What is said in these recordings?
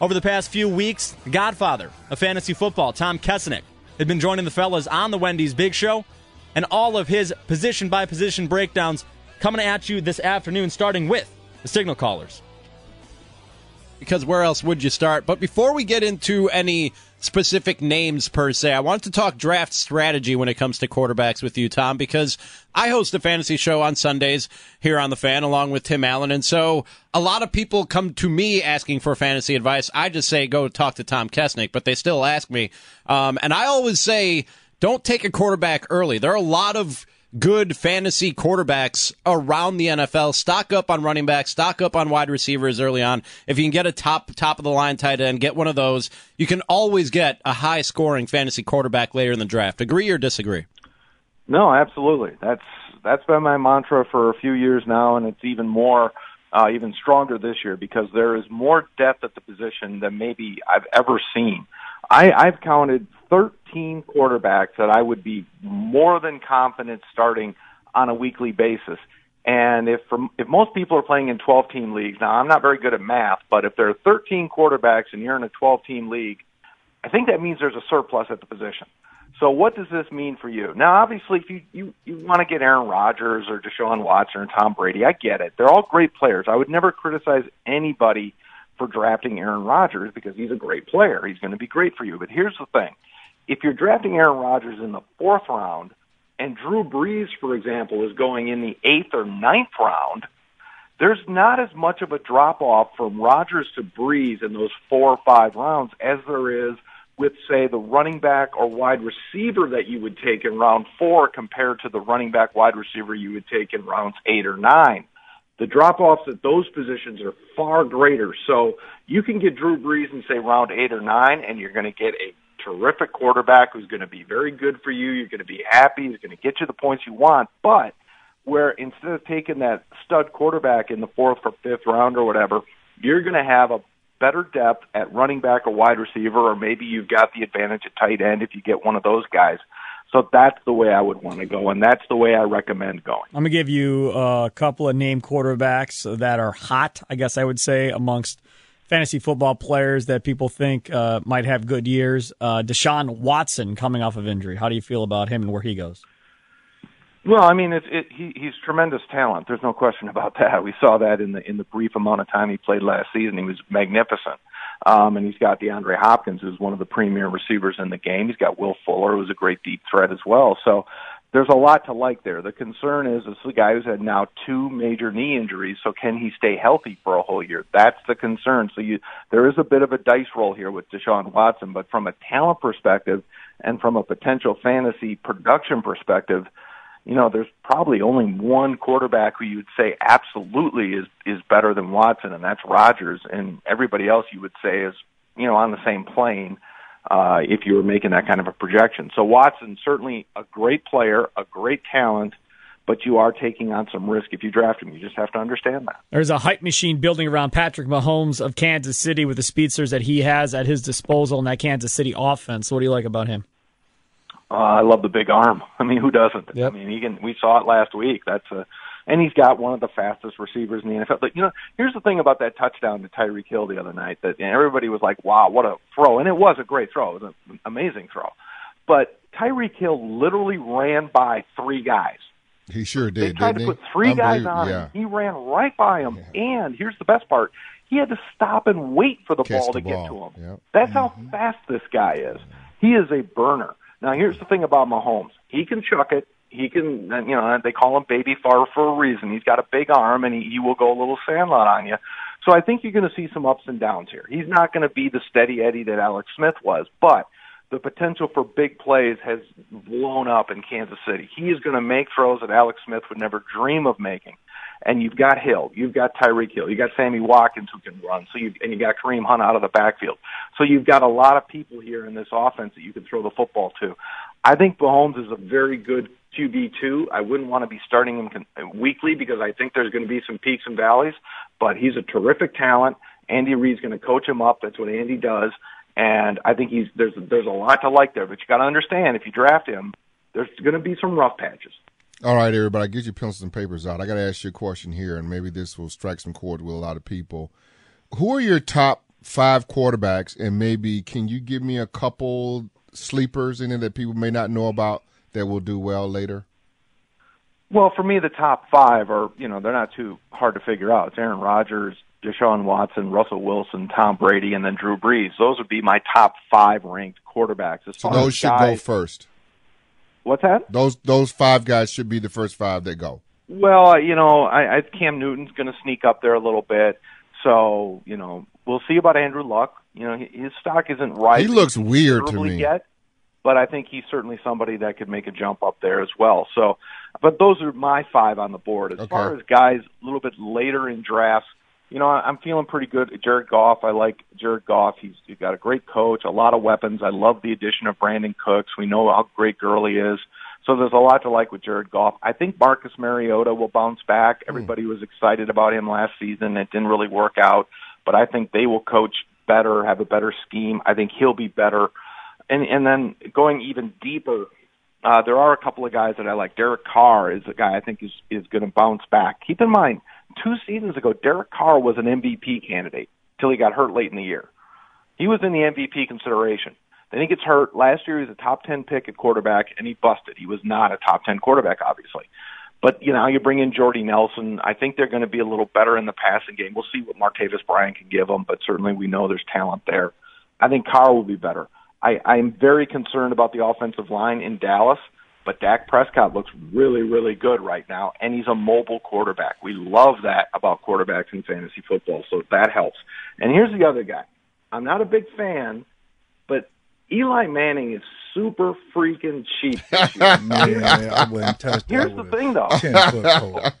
Over the past few weeks, the godfather of fantasy football, Tom Kessenich, had been joining the fellas on the Wendy's Big Show, and all of his position by position breakdowns coming at you this afternoon, starting with the signal callers. Because where else would you start? But before we get into any specific names per se. I wanted to talk draft strategy when it comes to quarterbacks with you, Tom, because I host a fantasy show on Sundays here on the fan along with Tim Allen. And so a lot of people come to me asking for fantasy advice. I just say go talk to Tom Kessenich, but they still ask me. Um, and I always say don't take a quarterback early. There are a lot of good fantasy quarterbacks around the NFL. Stock up on running backs, stock up on wide receivers early on. If you can get a top top of the line tight end, get one of those, you can always get a high scoring fantasy quarterback later in the draft. Agree or disagree? No, absolutely. That's that's been my mantra for a few years now, and it's even more. Uh, even stronger this year because there is more depth at the position than maybe I've ever seen. I, I've counted 13 quarterbacks that I would be more than confident starting on a weekly basis. And if from, if most people are playing in 12 team leagues, now I'm not very good at math, but if there are 13 quarterbacks and you're in a 12 team league, I think that means there's a surplus at the position. So what does this mean for you? Now, obviously, if you you, you want to get Aaron Rodgers or Deshaun Watson or Tom Brady, I get it. They're all great players. I would never criticize anybody for drafting Aaron Rodgers because he's a great player. He's going to be great for you. But here's the thing if you're drafting Aaron Rodgers in the fourth round, and Drew Brees, for example, is going in the eighth or ninth round, there's not as much of a drop off from Rodgers to Brees in those four or five rounds as there is with, say, the running back or wide receiver that you would take in round four compared to the running back wide receiver you would take in rounds eight or nine. The drop offs at those positions are far greater. So you can get Drew Brees in, say, round eight or nine, and you're going to get a terrific quarterback who's going to be very good for you. You're going to be happy. He's going to get you the points you want. But where instead of taking that stud quarterback in the fourth or fifth round or whatever, you're going to have a better depth at running back or wide receiver, or maybe you've got the advantage at tight end if you get one of those guys. So that's the way I would want to go, and that's the way I recommend going. I'm going to give you a couple of name quarterbacks that are hot, I guess I would say, amongst fantasy football players that people think uh, might have good years. Uh, Deshaun Watson coming off of injury. How do you feel about him and where he goes? Well, I mean, it's it, he, he's tremendous talent. There's no question about that. We saw that in the in the brief amount of time he played last season. He was magnificent. Um, and he's got DeAndre Hopkins, who's one of the premier receivers in the game. He's got Will Fuller, who's a great deep threat as well. So there's a lot to like there. The concern is this is a guy who's had now two major knee injuries, so can he stay healthy for a whole year? That's the concern. So you there is a bit of a dice roll here with Deshaun Watson, but from a talent perspective and from a potential fantasy production perspective, you know, there's probably only one quarterback who you'd say absolutely is is better than Watson, and that's Rodgers, and everybody else you would say is you know on the same plane uh, if you were making that kind of a projection. So Watson certainly a great player, a great talent, but you are taking on some risk if you draft him. You just have to understand that. There's a hype machine building around Patrick Mahomes of Kansas City with the speedsters that he has at his disposal in that Kansas City offense. What do you like about him? Uh, I love the big arm. I mean, who doesn't? Yep. I mean, he can. We saw it last week. That's a and he's got one of the fastest receivers in the NFL. But you know, here's the thing about that touchdown to Tyreek Hill the other night that everybody was like, "Wow, what a throw!" And it was a great throw. It was an amazing throw. But Tyreek Hill literally ran by three guys. He sure did. They tried to put three guys on yeah. him. He ran right by him. Yeah. And here's the best part: he had to stop and wait for the Catch ball the to get to him. Yep. That's how fast this guy is. He is a burner. Now, here's the thing about Mahomes: he can chuck it. He can, you know, they call him Baby Favre for a reason. He's got a big arm, and he, he will go a little sandlot on you. So I think you're going to see some ups and downs here. He's not going to be the steady Eddie that Alex Smith was, but the potential for big plays has blown up in Kansas City. He is going to make throws that Alex Smith would never dream of making. And you've got Hill, you've got Tyreek Hill, you got Sammy Watkins who can run, so you and you got Kareem Hunt out of the backfield. So you've got a lot of people here in this offense that you can throw the football to. I think Mahomes is a very good QB two. I wouldn't want to be starting him weekly because I think there's going to be some peaks and valleys, but he's a terrific talent. Andy Reid's going to coach him up. That's what Andy does. And I think he's there's there's a lot to like there, but you got to understand if you draft him, there's going to be some rough patches. All right, everybody, get your pencils and papers out. I got to ask you a question here, and maybe this will strike some chord with a lot of people. Who are your top five quarterbacks, and maybe can you give me a couple sleepers in it that people may not know about that will do well later? Well, for me, the top five are you know they're not too hard to figure out. It's Aaron Rodgers, Deshaun Watson, Russell Wilson, Tom Brady, and then Drew Brees. Those would be my top five ranked quarterbacks. As so those should guys, go first. What's that? Those those five guys should be the first five that go. Well, uh, you know, I, I Cam Newton's going to sneak up there a little bit. So you know, we'll see about Andrew Luck. You know, his stock isn't right. He looks weird to me yet, but I think he's certainly somebody that could make a jump up there as well. So, but those are my five on the board. As okay. far as guys a little bit later in drafts, you know, I'm feeling pretty good. Jared Goff, I like Jared Goff. He's, he's got a great coach, a lot of weapons. I love the addition of Brandin Cooks. We know how great Gurley is. So there's a lot to like with Jared Goff. I think Marcus Mariota will bounce back. Hmm. Everybody was excited about him last season. It didn't really work out, but I think they will coach better, have a better scheme. I think he'll be better. And and then going even deeper, uh, there are a couple of guys that I like. Derek Carr is a guy I think is is going to bounce back. Keep in mind, two seasons ago, Derek Carr was an MVP candidate till he got hurt late in the year. He was in the MVP consideration. Then he gets hurt. Last year he was a top 10 pick at quarterback and he busted. He was not a top 10 quarterback, obviously. But, you know, you bring in Jordy Nelson. I think they're going to be a little better in the passing game. We'll see what Martavis Bryant can give them, but certainly we know there's talent there. I think Carr will be better. I, I'm very concerned about the offensive line in Dallas, but Dak Prescott looks really, really good right now, and he's a mobile quarterback. We love that about quarterbacks in fantasy football, so that helps. And here's the other guy. I'm not a big fan, but Eli Manning is super freaking cheap this year. yeah, I wouldn't touch Here's the thing, though.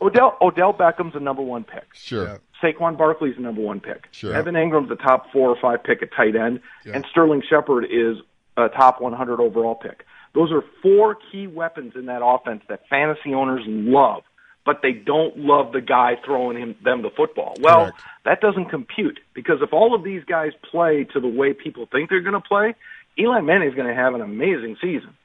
Odell Odell Beckham's the number one pick. Sure. Yeah. Saquon Barkley's the number one pick. Sure. Evan Engram's the top four or five pick at tight end, yeah. and Sterling Shepard is a top 100 overall pick. Those are four key weapons in that offense that fantasy owners love, but they don't love the guy throwing him them the football. Well, Correct. that doesn't compute because if all of these guys play to the way people think they're going to play, Eli Manning is going to have an amazing season.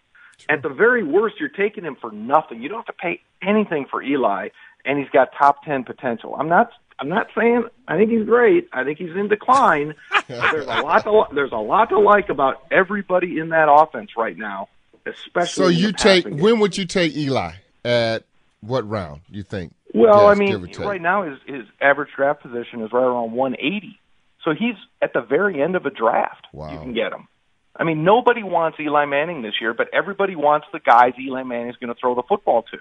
At the very worst, you're taking him for nothing. You don't have to pay anything for Eli, and he's got top ten potential. I'm not. I'm not saying I think he's great. I think he's in decline. there's a lot to there's a lot to like about everybody in that offense right now, especially. So in you the take game. when would you take Eli at what round? You think? Well, Yes, I mean, right now his his average draft position is right around 180. So he's at the very end of a draft. Wow. You can get him. I mean, nobody wants Eli Manning this year, but everybody wants the guys Eli Manning's going to throw the football to.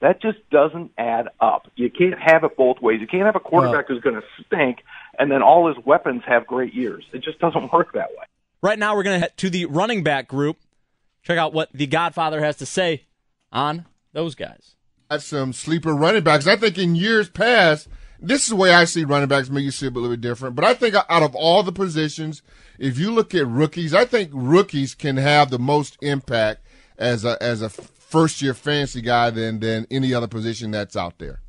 That just doesn't add up. You can't have it both ways. You can't have a quarterback who's going to stink and then all his weapons have great years. It just doesn't work that way. Right now, we're going to head to the running back group. Check out what the Godfather has to say on those guys. Got some sleeper running backs. I think in years past, this is the way I see running backs. Maybe you see it a little bit different, but I think out of all the positions, if you look at rookies, I think rookies can have the most impact as a as a first year fantasy guy than than any other position that's out there.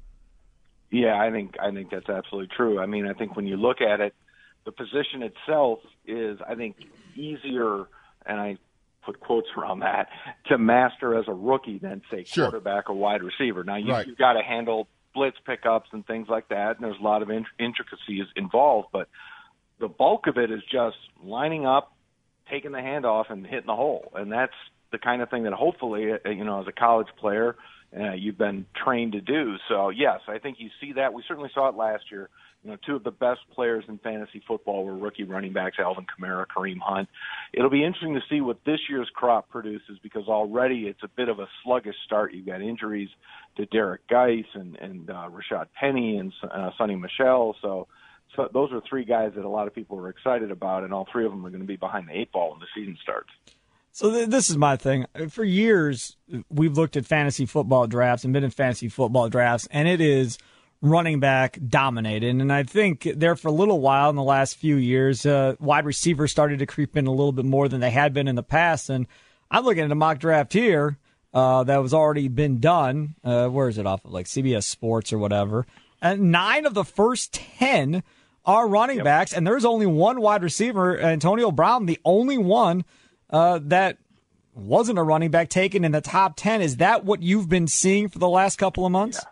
Yeah, I think I think that's absolutely true. I mean, I think when you look at it, the position itself is, I think, easier, and I put quotes around that, to master as a rookie than say Sure. quarterback or wide receiver. Now you, Right. you've got to handle blitz pickups and things like that, and there's a lot of in- intricacies involved, but the bulk of it is just lining up, taking the handoff, and hitting the hole, and that's the kind of thing that hopefully, uh, you know, as a college player, uh, you've been trained to do. So yes, I think you see that. We certainly saw it last year. You know, two of the best players in fantasy football were rookie running backs, Alvin Kamara, Kareem Hunt. It'll be interesting to see what this year's crop produces because already it's a bit of a sluggish start. You've got injuries to Derrius Guice and, and uh, Rashad Penny and uh, Sony Michel. So, so those are three guys that a lot of people are excited about, and all three of them are going to be behind the eight ball when the season starts. So th- this is my thing. For years, we've looked at fantasy football drafts and been in fantasy football drafts, and it is running back dominated. And I think there for a little while in the last few years, uh, wide receivers started to creep in a little bit more than they had been in the past. And I'm looking at a mock draft here uh, that was already been done. Uh, where is it off of like CBS Sports or whatever? And nine of the first 10 are running yep. backs, and there's only one wide receiver, Antonio Brown, the only one uh, that wasn't a running back taken in the top 10. Is that what you've been seeing for the last couple of months? Yeah.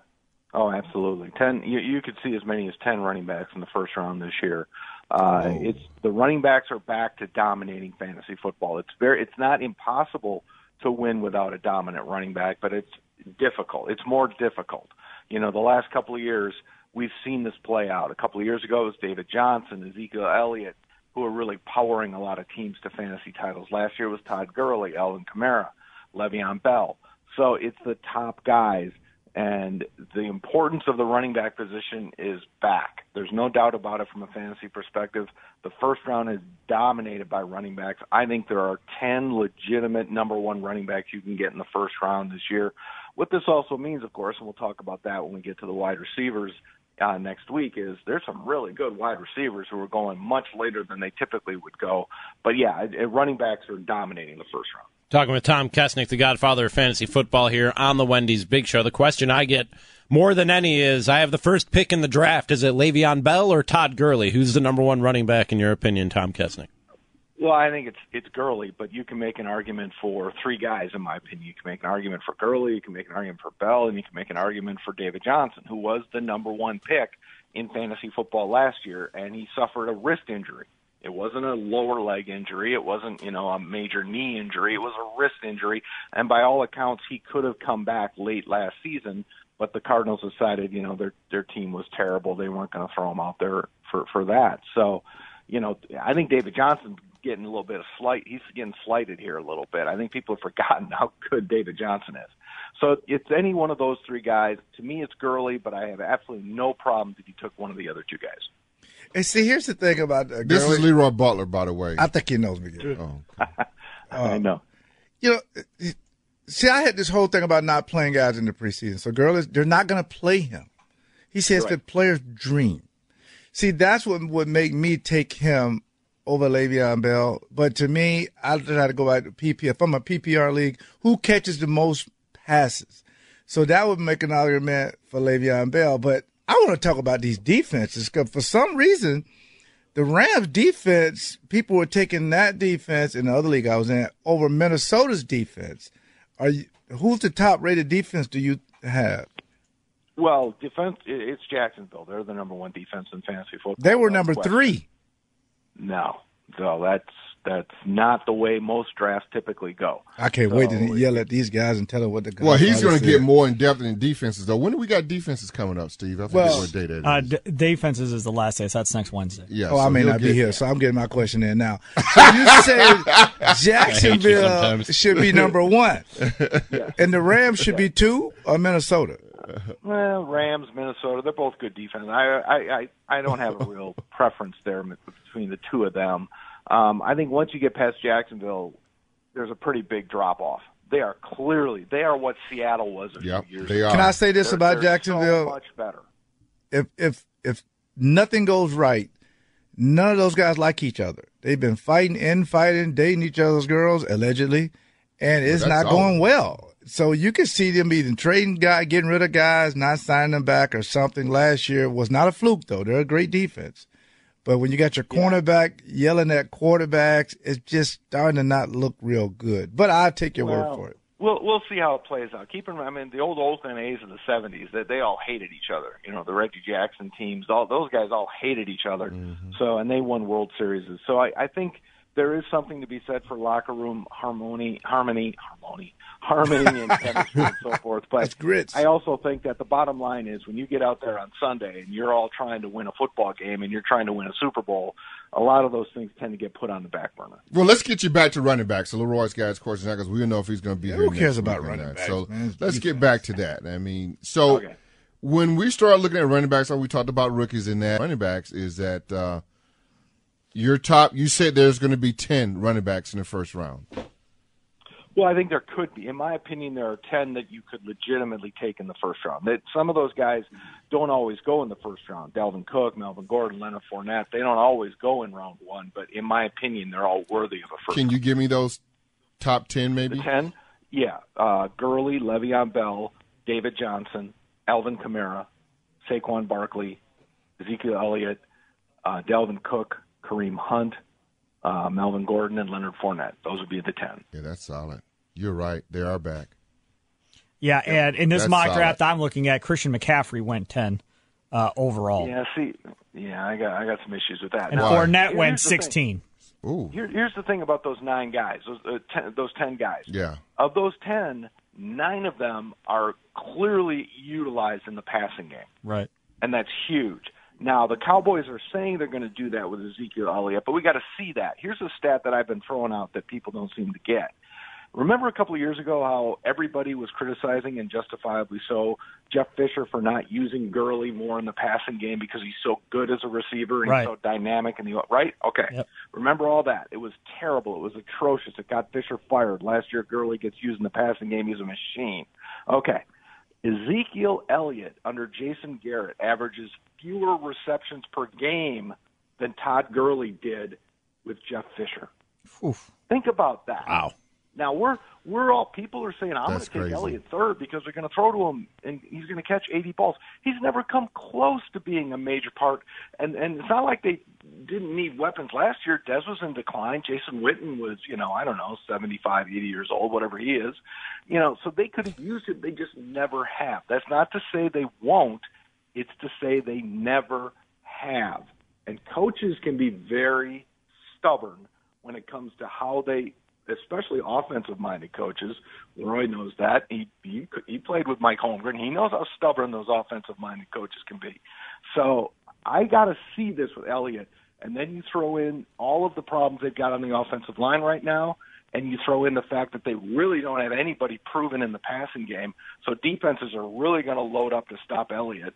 Oh, absolutely. Ten. You, you could see as many as ten running backs in the first round this year. Uh, oh. It's the running backs are back to dominating fantasy football. It's very. It's not impossible to win without a dominant running back, but it's difficult. It's more difficult. You know, the last couple of years we've seen this play out. A couple of years ago it was David Johnson, Ezekiel Elliott, who are really powering a lot of teams to fantasy titles. Last year was Todd Gurley, Alvin Kamara, Le'Veon Bell. So it's the top guys and the importance of the running back position is back. There's no doubt about it from a fantasy perspective. The first round is dominated by running backs. I think there are 10 legitimate number one running backs you can get in the first round this year. What this also means, of course, and we'll talk about that when we get to the wide receivers uh, next week, is there's some really good wide receivers who are going much later than they typically would go. But yeah, running backs are dominating the first round. Talking with Tom Kessenich, the godfather of fantasy football here on the Wendy's Big Show. The question I get more than any is I have the first pick in the draft. Is it Le'Veon Bell or Todd Gurley? Who's the number one running back in your opinion, Tom Kessenich? Well, I think it's it's Gurley, but you can make an argument for three guys, in my opinion. You can make an argument for Gurley, you can make an argument for Bell, and you can make an argument for David Johnson, who was the number one pick in fantasy football last year, and he suffered a wrist injury. It wasn't a lower leg injury. It wasn't, you know, a major knee injury. It was a wrist injury. And by all accounts, he could have come back late last season, but the Cardinals decided, you know, their their team was terrible. They weren't going to throw him out there for for that. So, you know, I think David Johnson's getting a little bit of slight. He's getting slighted here a little bit. I think people have forgotten how good David Johnson is. So it's any one of those three guys. To me, it's Gurley, but I have absolutely no problem if you took one of the other two guys. And see, here's the thing about uh, this is LeRoy Butler, by the way. I think he knows me. Oh. I know. You know, see, I had this whole thing about not playing guys in the preseason. So, girls, they're not going to play him. He says right. the player's dream. See, that's what would make me take him over Le'Veon Bell. But to me, I try to go back to PPR. If I'm a PPR league, who catches the most passes? So that would make an argument for Le'Veon Bell. But I want to talk about these defenses because for some reason, the Rams defense, people were taking that defense in the other league I was in over Minnesota's defense. Are you, who's the top rated defense do you have? Well, defense it's Jacksonville. They're the number one defense in fantasy football. They were number three. No, no, that's that's not the way most drafts typically go. I can't so, wait to yell at these guys and tell them what the. Well, he's going to get more in depth in defenses, though. When do we got defenses coming up, Steve? I forget well, what date that uh. D- defenses is the last day, so that's next Wednesday. Yeah. Oh, so I may not be here, so I'm getting my question in now. So you say Jacksonville should be number one, yeah. and the Rams should be two, or Minnesota. Well, Rams, Minnesota, they're both good defense. I I I, I don't have a real preference there between the two of them. Um, I think once you get past Jacksonville, there's a pretty big drop off. They are clearly they are what Seattle was a yep, few years they ago. Are. Can I say this they're, about they're Jacksonville? So much better. If if if nothing goes right, none of those guys like each other. They've been fighting, infighting, dating each other's girls allegedly, and it's well, not going all. well. So you can see them either trading guy, getting rid of guys, not signing them back, or something. Last year was not a fluke though. They're a great defense. But when you got your cornerback yeah. yelling at quarterbacks, it's just starting to not look real good. But I'll take your well, word for it. We'll we'll see how it plays out. Keep in mind, I mean, the old Oakland A's in the '70s that they all hated each other. You know, the Reggie Jackson teams, all those guys all hated each other. Mm-hmm. So, and they won World Series. So, I, I think there is something to be said for locker room harmony, harmony, harmony, harmony, and chemistry and so forth. But I also think that the bottom line is when you get out there on Sunday and you're all trying to win a football game and you're trying to win a Super Bowl, a lot of those things tend to get put on the back burner. Well, let's get you back to running backs. So LeRoy's guys, of course, now because we don't know if he's going to be yeah, here. Who cares about running backs? So man? let's get back to that. I mean, so. Okay. When we start looking at running backs, like we talked about rookies in that running backs, is that uh, your top, you said there's going to be 10 running backs in the first round. Well, I think there could be. In my opinion, there are 10 that you could legitimately take in the first round. That Some of those guys don't always go in the first round. Dalvin Cook, Melvin Gordon, Leonard Fournette, they don't always go in round one, but in my opinion, they're all worthy of a first Can you give me those top 10 maybe? 10? Yeah. Uh, Gurley, Le'Veon Bell, David Johnson, Alvin Kamara, Saquon Barkley, Ezekiel Elliott, uh, Dalvin Cook, Kareem Hunt, uh, Melvin Gordon, and Leonard Fournette. Those would be the 10. Yeah, that's solid. You're right. They are back. Yeah, and in this That's mock solid. draft I'm looking at, Christian McCaffrey went 10 uh, overall. Yeah, see, yeah, I got I got some issues with that. And Now, Fournette here's went the thing. 16. Ooh. Here, here's the thing about those nine guys, those uh, ten, those ten guys. Yeah. Of those ten, nine of them are clearly utilized in the passing game. Right. and that's huge. Now the Cowboys are saying they're going to do that with Ezekiel Elliott, but we got to see that. Here's a stat that I've been throwing out that people don't seem to get. Remember a couple of years ago how everybody was criticizing and justifiably so Jeff Fisher for not using Gurley more in the passing game because he's so good as a receiver and Right. so dynamic in the right? Okay. Yep. Remember all that. It was terrible. It was atrocious. It got Fisher fired. Last year Gurley gets used in the passing game. He's a machine. Okay. Ezekiel Elliott under Jason Garrett averages fewer receptions per game than Todd Gurley did with Jeff Fisher. Oof. Think about that. Wow. Now we're we're all people are saying I'm going to take crazy. Elliott third because they're going to throw to him and he's going to catch 80 balls. He's never come close to being a major part, and and it's not like they didn't need weapons last year. Dez was in decline. Jason Witten was you know I don't know 75, 80 years old, whatever he is, you know. So they could have used him. They just never have. That's not to say they won't. It's to say they never have. And coaches can be very stubborn when it comes to how they, especially offensive-minded coaches. Roy knows that. He he, he played with Mike Holmgren. He knows how stubborn those offensive-minded coaches can be. So I got to see this with Elliott, and then you throw in all of the problems they've got on the offensive line right now. And you throw in the fact that they really don't have anybody proven in the passing game, so defenses are really going to load up to stop Elliott.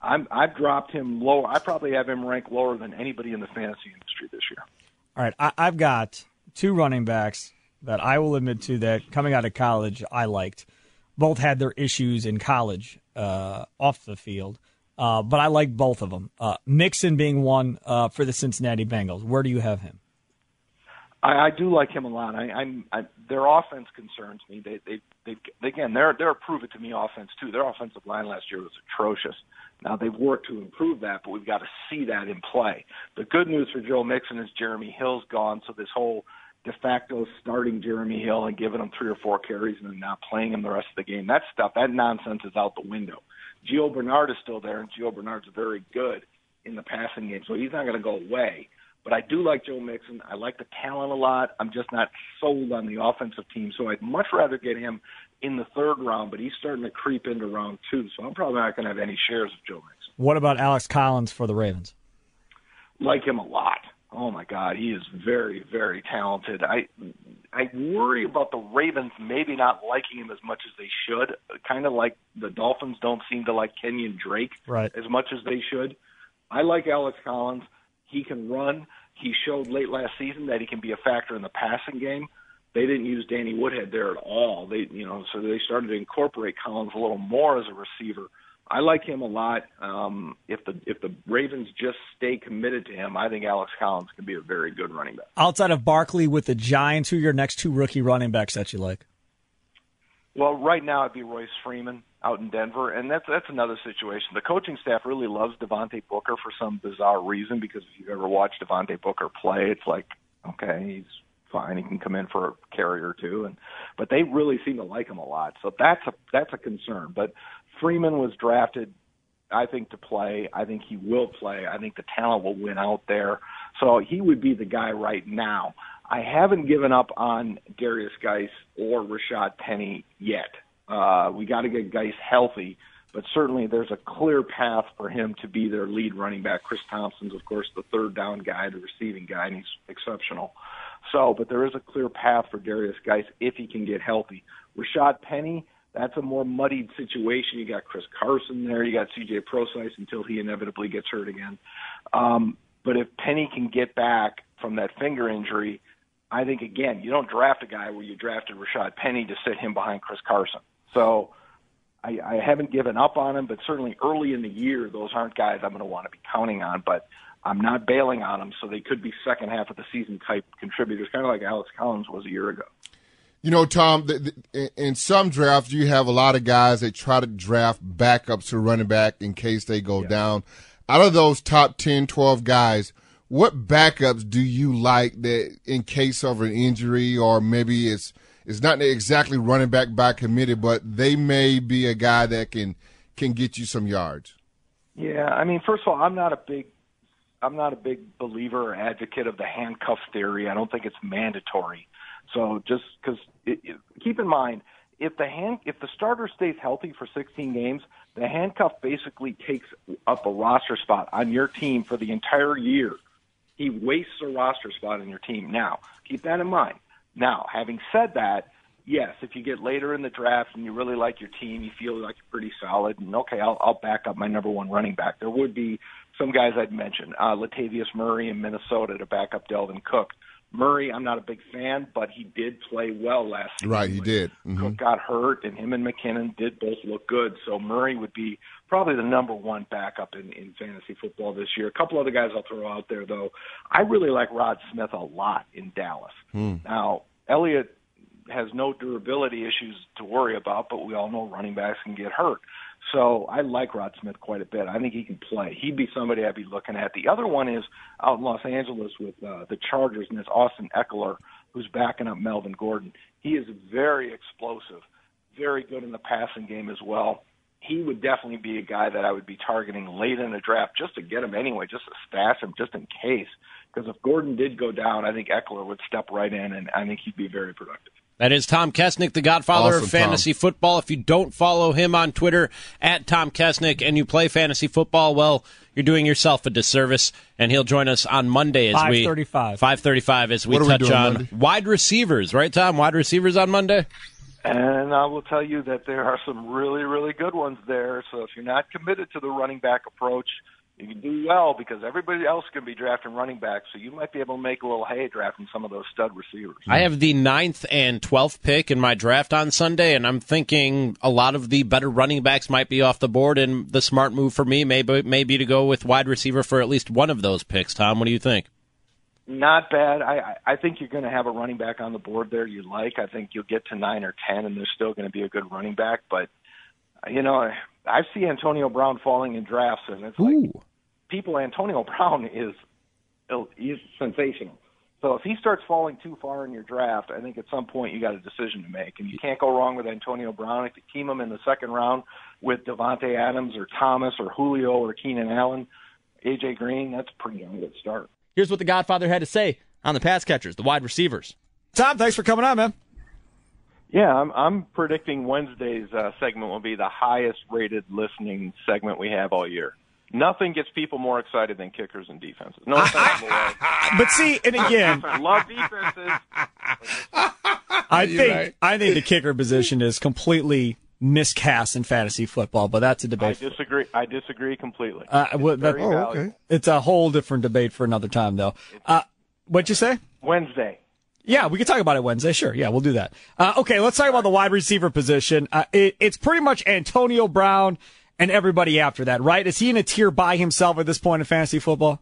I'm, I've dropped him lower. I probably have him ranked lower than anybody in the fantasy industry this year. All right, I, I've got two running backs that I will admit to that coming out of college I liked. Both had their issues in college uh, off the field, uh, but I like both of them. Uh, Mixon being one uh, for the Cincinnati Bengals. Where do you have him? I, I do like him a lot. I, I'm I, their offense concerns me. They they they again they're they're a prove it to me offense too. Their offensive line last year was atrocious. Now they've worked to improve that, but we've got to see that in play. The good news for Joe Mixon is Jeremy Hill's gone, so this whole de facto starting Jeremy Hill and giving him three or four carries and then not playing him the rest of the game, that stuff, that nonsense is out the window. Gio Bernard is still there, and Gio Bernard's very good in the passing game, so he's not going to go away. But I do like Joe Mixon. I like the talent a lot. I'm just not sold on the offensive team, so I'd much rather get him in the third round. But he's starting to creep into round two, so I'm probably not going to have any shares of Joe Mixon. What about Alex Collins for the Ravens? Like him a lot. Oh my God, he is very, very talented. I I worry about the Ravens maybe not liking him as much as they should. Kind of like the Dolphins don't seem to like Kenyan Drake Right. as much as they should. I like Alex Collins. He can run. He showed late last season that he can be a factor in the passing game. They didn't use Danny Woodhead there at all. They, you know, so they started to incorporate Collins a little more as a receiver. I like him a lot. Um, if the if the Ravens just stay committed to him, I think Alex Collins can be a very good running back. Outside of Barkley with the Giants, who are your next two rookie running backs that you like? Well, right now it'd be Royce Freeman out in Denver, and that's that's another situation. The coaching staff really loves Devontae Booker for some bizarre reason because if you've ever watched Devontae Booker play, it's like, okay, he's fine, he can come in for a carry or two, and but they really seem to like him a lot. So that's a that's a concern. But Freeman was drafted, I think, to play. I think he will play. I think the talent will win out there. So he would be the guy right now. I haven't given up on Derrius Guice or Rashad Penny yet. Uh, we got to get Guice healthy, but certainly there's a clear path for him to be their lead running back. Chris Thompson's, of course, the third down guy, the receiving guy, and he's exceptional. So, but there is a clear path for Derrius Guice if he can get healthy. Rashad Penny, that's a more muddied situation. You got Chris Carson there, you got C.J. Prosise until he inevitably gets hurt again. Um, but if Penny can get back from that finger injury, I think again, you don't draft a guy where you drafted Rashad Penny to sit him behind Chris Carson. So I, I haven't given up on him, but certainly early in the year, those aren't guys I'm going to want to be counting on. But I'm not bailing on them, so they could be second half of the season type contributors, kind of like Alex Collins was a year ago. You know, Tom, the, the, in some drafts, you have a lot of guys that try to draft backups to running back in case they go yeah. down. Out of those top 10, 12 guys, what backups do you like that in case of an injury or maybe it's it's not exactly running back by committee, but they may be a guy that can can get you some yards. Yeah, I mean, first of all, I'm not a big I'm not a big believer or advocate of the handcuff theory. I don't think it's mandatory. So just because keep in mind if the hand if the starter stays healthy for 16 games, the handcuff basically takes up a roster spot on your team for the entire year. He wastes a roster spot on your team. Now, keep that in mind. Now, having said that, yes, if you get later in the draft and you really like your team, you feel like you're pretty solid, and okay, I'll, I'll back up my number one running back. There would be some guys I'd mention, uh, Latavius Murray in Minnesota to back up Dalvin Cook. Murray, I'm not a big fan, but he did play well last season. Right, he did. Mm-hmm. Cook got hurt, and him and McKinnon did both look good. So Murray would be probably the number one backup in, in fantasy football this year. A couple other guys I'll throw out there, though. I really like Rod Smith a lot in Dallas. Hmm. Now, Elliott has no durability issues to worry about, but we all know running backs can get hurt. So I like Rod Smith quite a bit. I think he can play. He'd be somebody I'd be looking at. The other one is out in Los Angeles with uh, the Chargers, and it's Austin Ekeler who's backing up Melvin Gordon. He is very explosive, very good in the passing game as well. He would definitely be a guy that I would be targeting late in the draft just to get him anyway, just to stash him just in case. Because if Gordon did go down, I think Ekeler would step right in, and I think he'd be very productive. That is Tom Kessenich, the godfather awesome, of fantasy Tom. football. If you don't follow him on Twitter at Tom Kessenich and you play fantasy football, well, you're doing yourself a disservice. And he'll join us on Monday as 535. we 535 as we touch we on Monday? wide receivers, right, Tom? Wide receivers on Monday. And I will tell you that there are some really, really good ones there. So if you're not committed to the running back approach, you can do well because everybody else can be drafting running backs, so you might be able to make a little hay drafting some of those stud receivers. I have the ninth and twelfth pick in my draft on Sunday, and I'm thinking a lot of the better running backs might be off the board, and the smart move for me may be, may be to go with wide receiver for at least one of those picks. Tom, what do you think? Not bad. I I think you're going to have a running back on the board there you like. I think you'll get to nine or ten, and there's still going to be a good running back. But you know, I see Antonio Brown falling in drafts, and it's Ooh. like people, Antonio Brown is he's sensational. So if he starts falling too far in your draft, I think at some point you got a decision to make, and you can't go wrong with Antonio Brown. If you team him in the second round with Davante Adams or Thomas or Julio or Keenan Allen, AJ Green, that's a pretty good start. Here's what the Godfather had to say on the pass catchers, the wide receivers. Tom, thanks for coming on, man. Yeah, I'm, I'm predicting Wednesday's uh, segment will be the highest rated listening segment we have all year. Nothing gets people more excited than kickers and defenses. No But see, and again, love defenses. I think right. I think the kicker position is completely miscast in fantasy football, but that's a debate. I disagree. I disagree completely. Uh, well, that, oh, okay. It's a whole different debate for another time, though. Uh, what'd you say? Wednesday. Yeah, we can talk about it Wednesday. Sure. Yeah, we'll do that. Uh, okay, let's talk about the wide receiver position. Uh, it, it's pretty much Antonio Brown and everybody after that, right? Is he in a tier by himself at this point in fantasy football?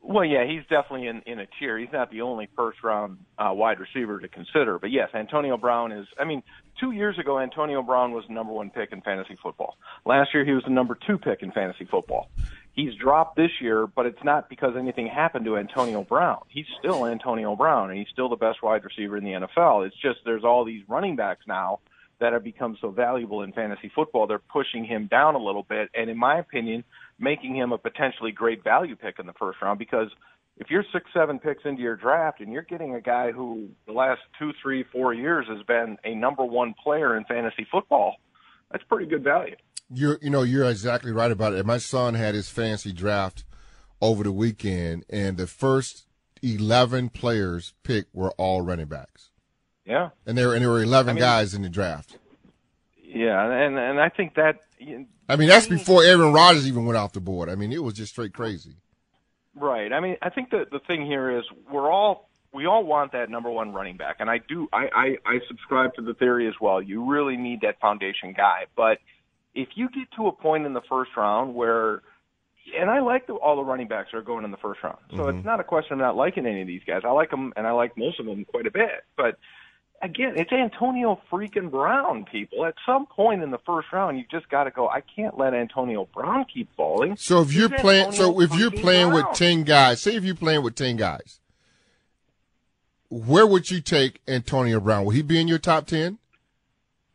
Well, yeah, he's definitely in, in a tier. He's not the only first round uh, wide receiver to consider. But yes, Antonio Brown is, I mean, two years ago, Antonio Brown was the number one pick in fantasy football. Last year, he was the number two pick in fantasy football. He's dropped this year, but it's not because anything happened to Antonio Brown. He's still Antonio Brown, and he's still the best wide receiver in the NFL. It's just there's all these running backs now that have become so valuable in fantasy football, they're pushing him down a little bit, and in my opinion, making him a potentially great value pick in the first round because if you're six, seven picks into your draft and you're getting a guy who the last two, three, four years has been a number one player in fantasy football, that's pretty good value. You're, you know, you're exactly right about it. My son had his fantasy draft over the weekend, and the first eleven players picked were all running backs. Yeah, and there and there were eleven I mean, guys in the draft. Yeah, and and I think that. I mean, that's before Aaron Rodgers even went off the board. I mean, it was just straight crazy. Right. I mean, I think the the thing here is we're all we all want that number one running back, and I do. I, I I subscribe to the theory as well. You really need that foundation guy, but if you get to a point in the first round where and I like the, all the running backs that are going in the first round. So mm-hmm. it's not a question of not liking any of these guys. I like them, and I like most of them quite a bit. But again, it's Antonio freaking Brown, people. At some point in the first round, you just got to go. I can't let Antonio Brown keep falling. So if you're playing, so if you're playing Brown. with ten guys, say if you're playing with ten guys, where would you take Antonio Brown? Will he be in your top ten?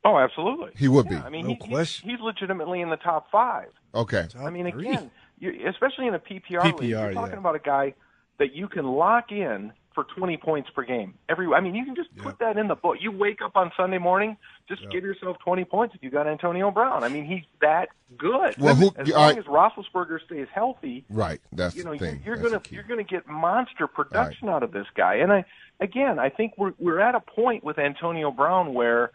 Oh, absolutely. He would yeah, be. I mean, no he, question. He's, he's legitimately in the top five. Okay. Top I mean, again, especially in a PPR, PPR league, you're talking yeah. about a guy that you can lock in for 20 points per game. Every, I mean, you can just yep. put that in the book. You wake up on Sunday morning, just yep. give yourself 20 points if you got Antonio Brown. I mean, he's that good. Well, who, as long as Roethlisberger stays healthy, right? That's you know, the thing. You're gonna you're gonna get monster production right. out of this guy. And I, again, I think we're we're at a point with Antonio Brown where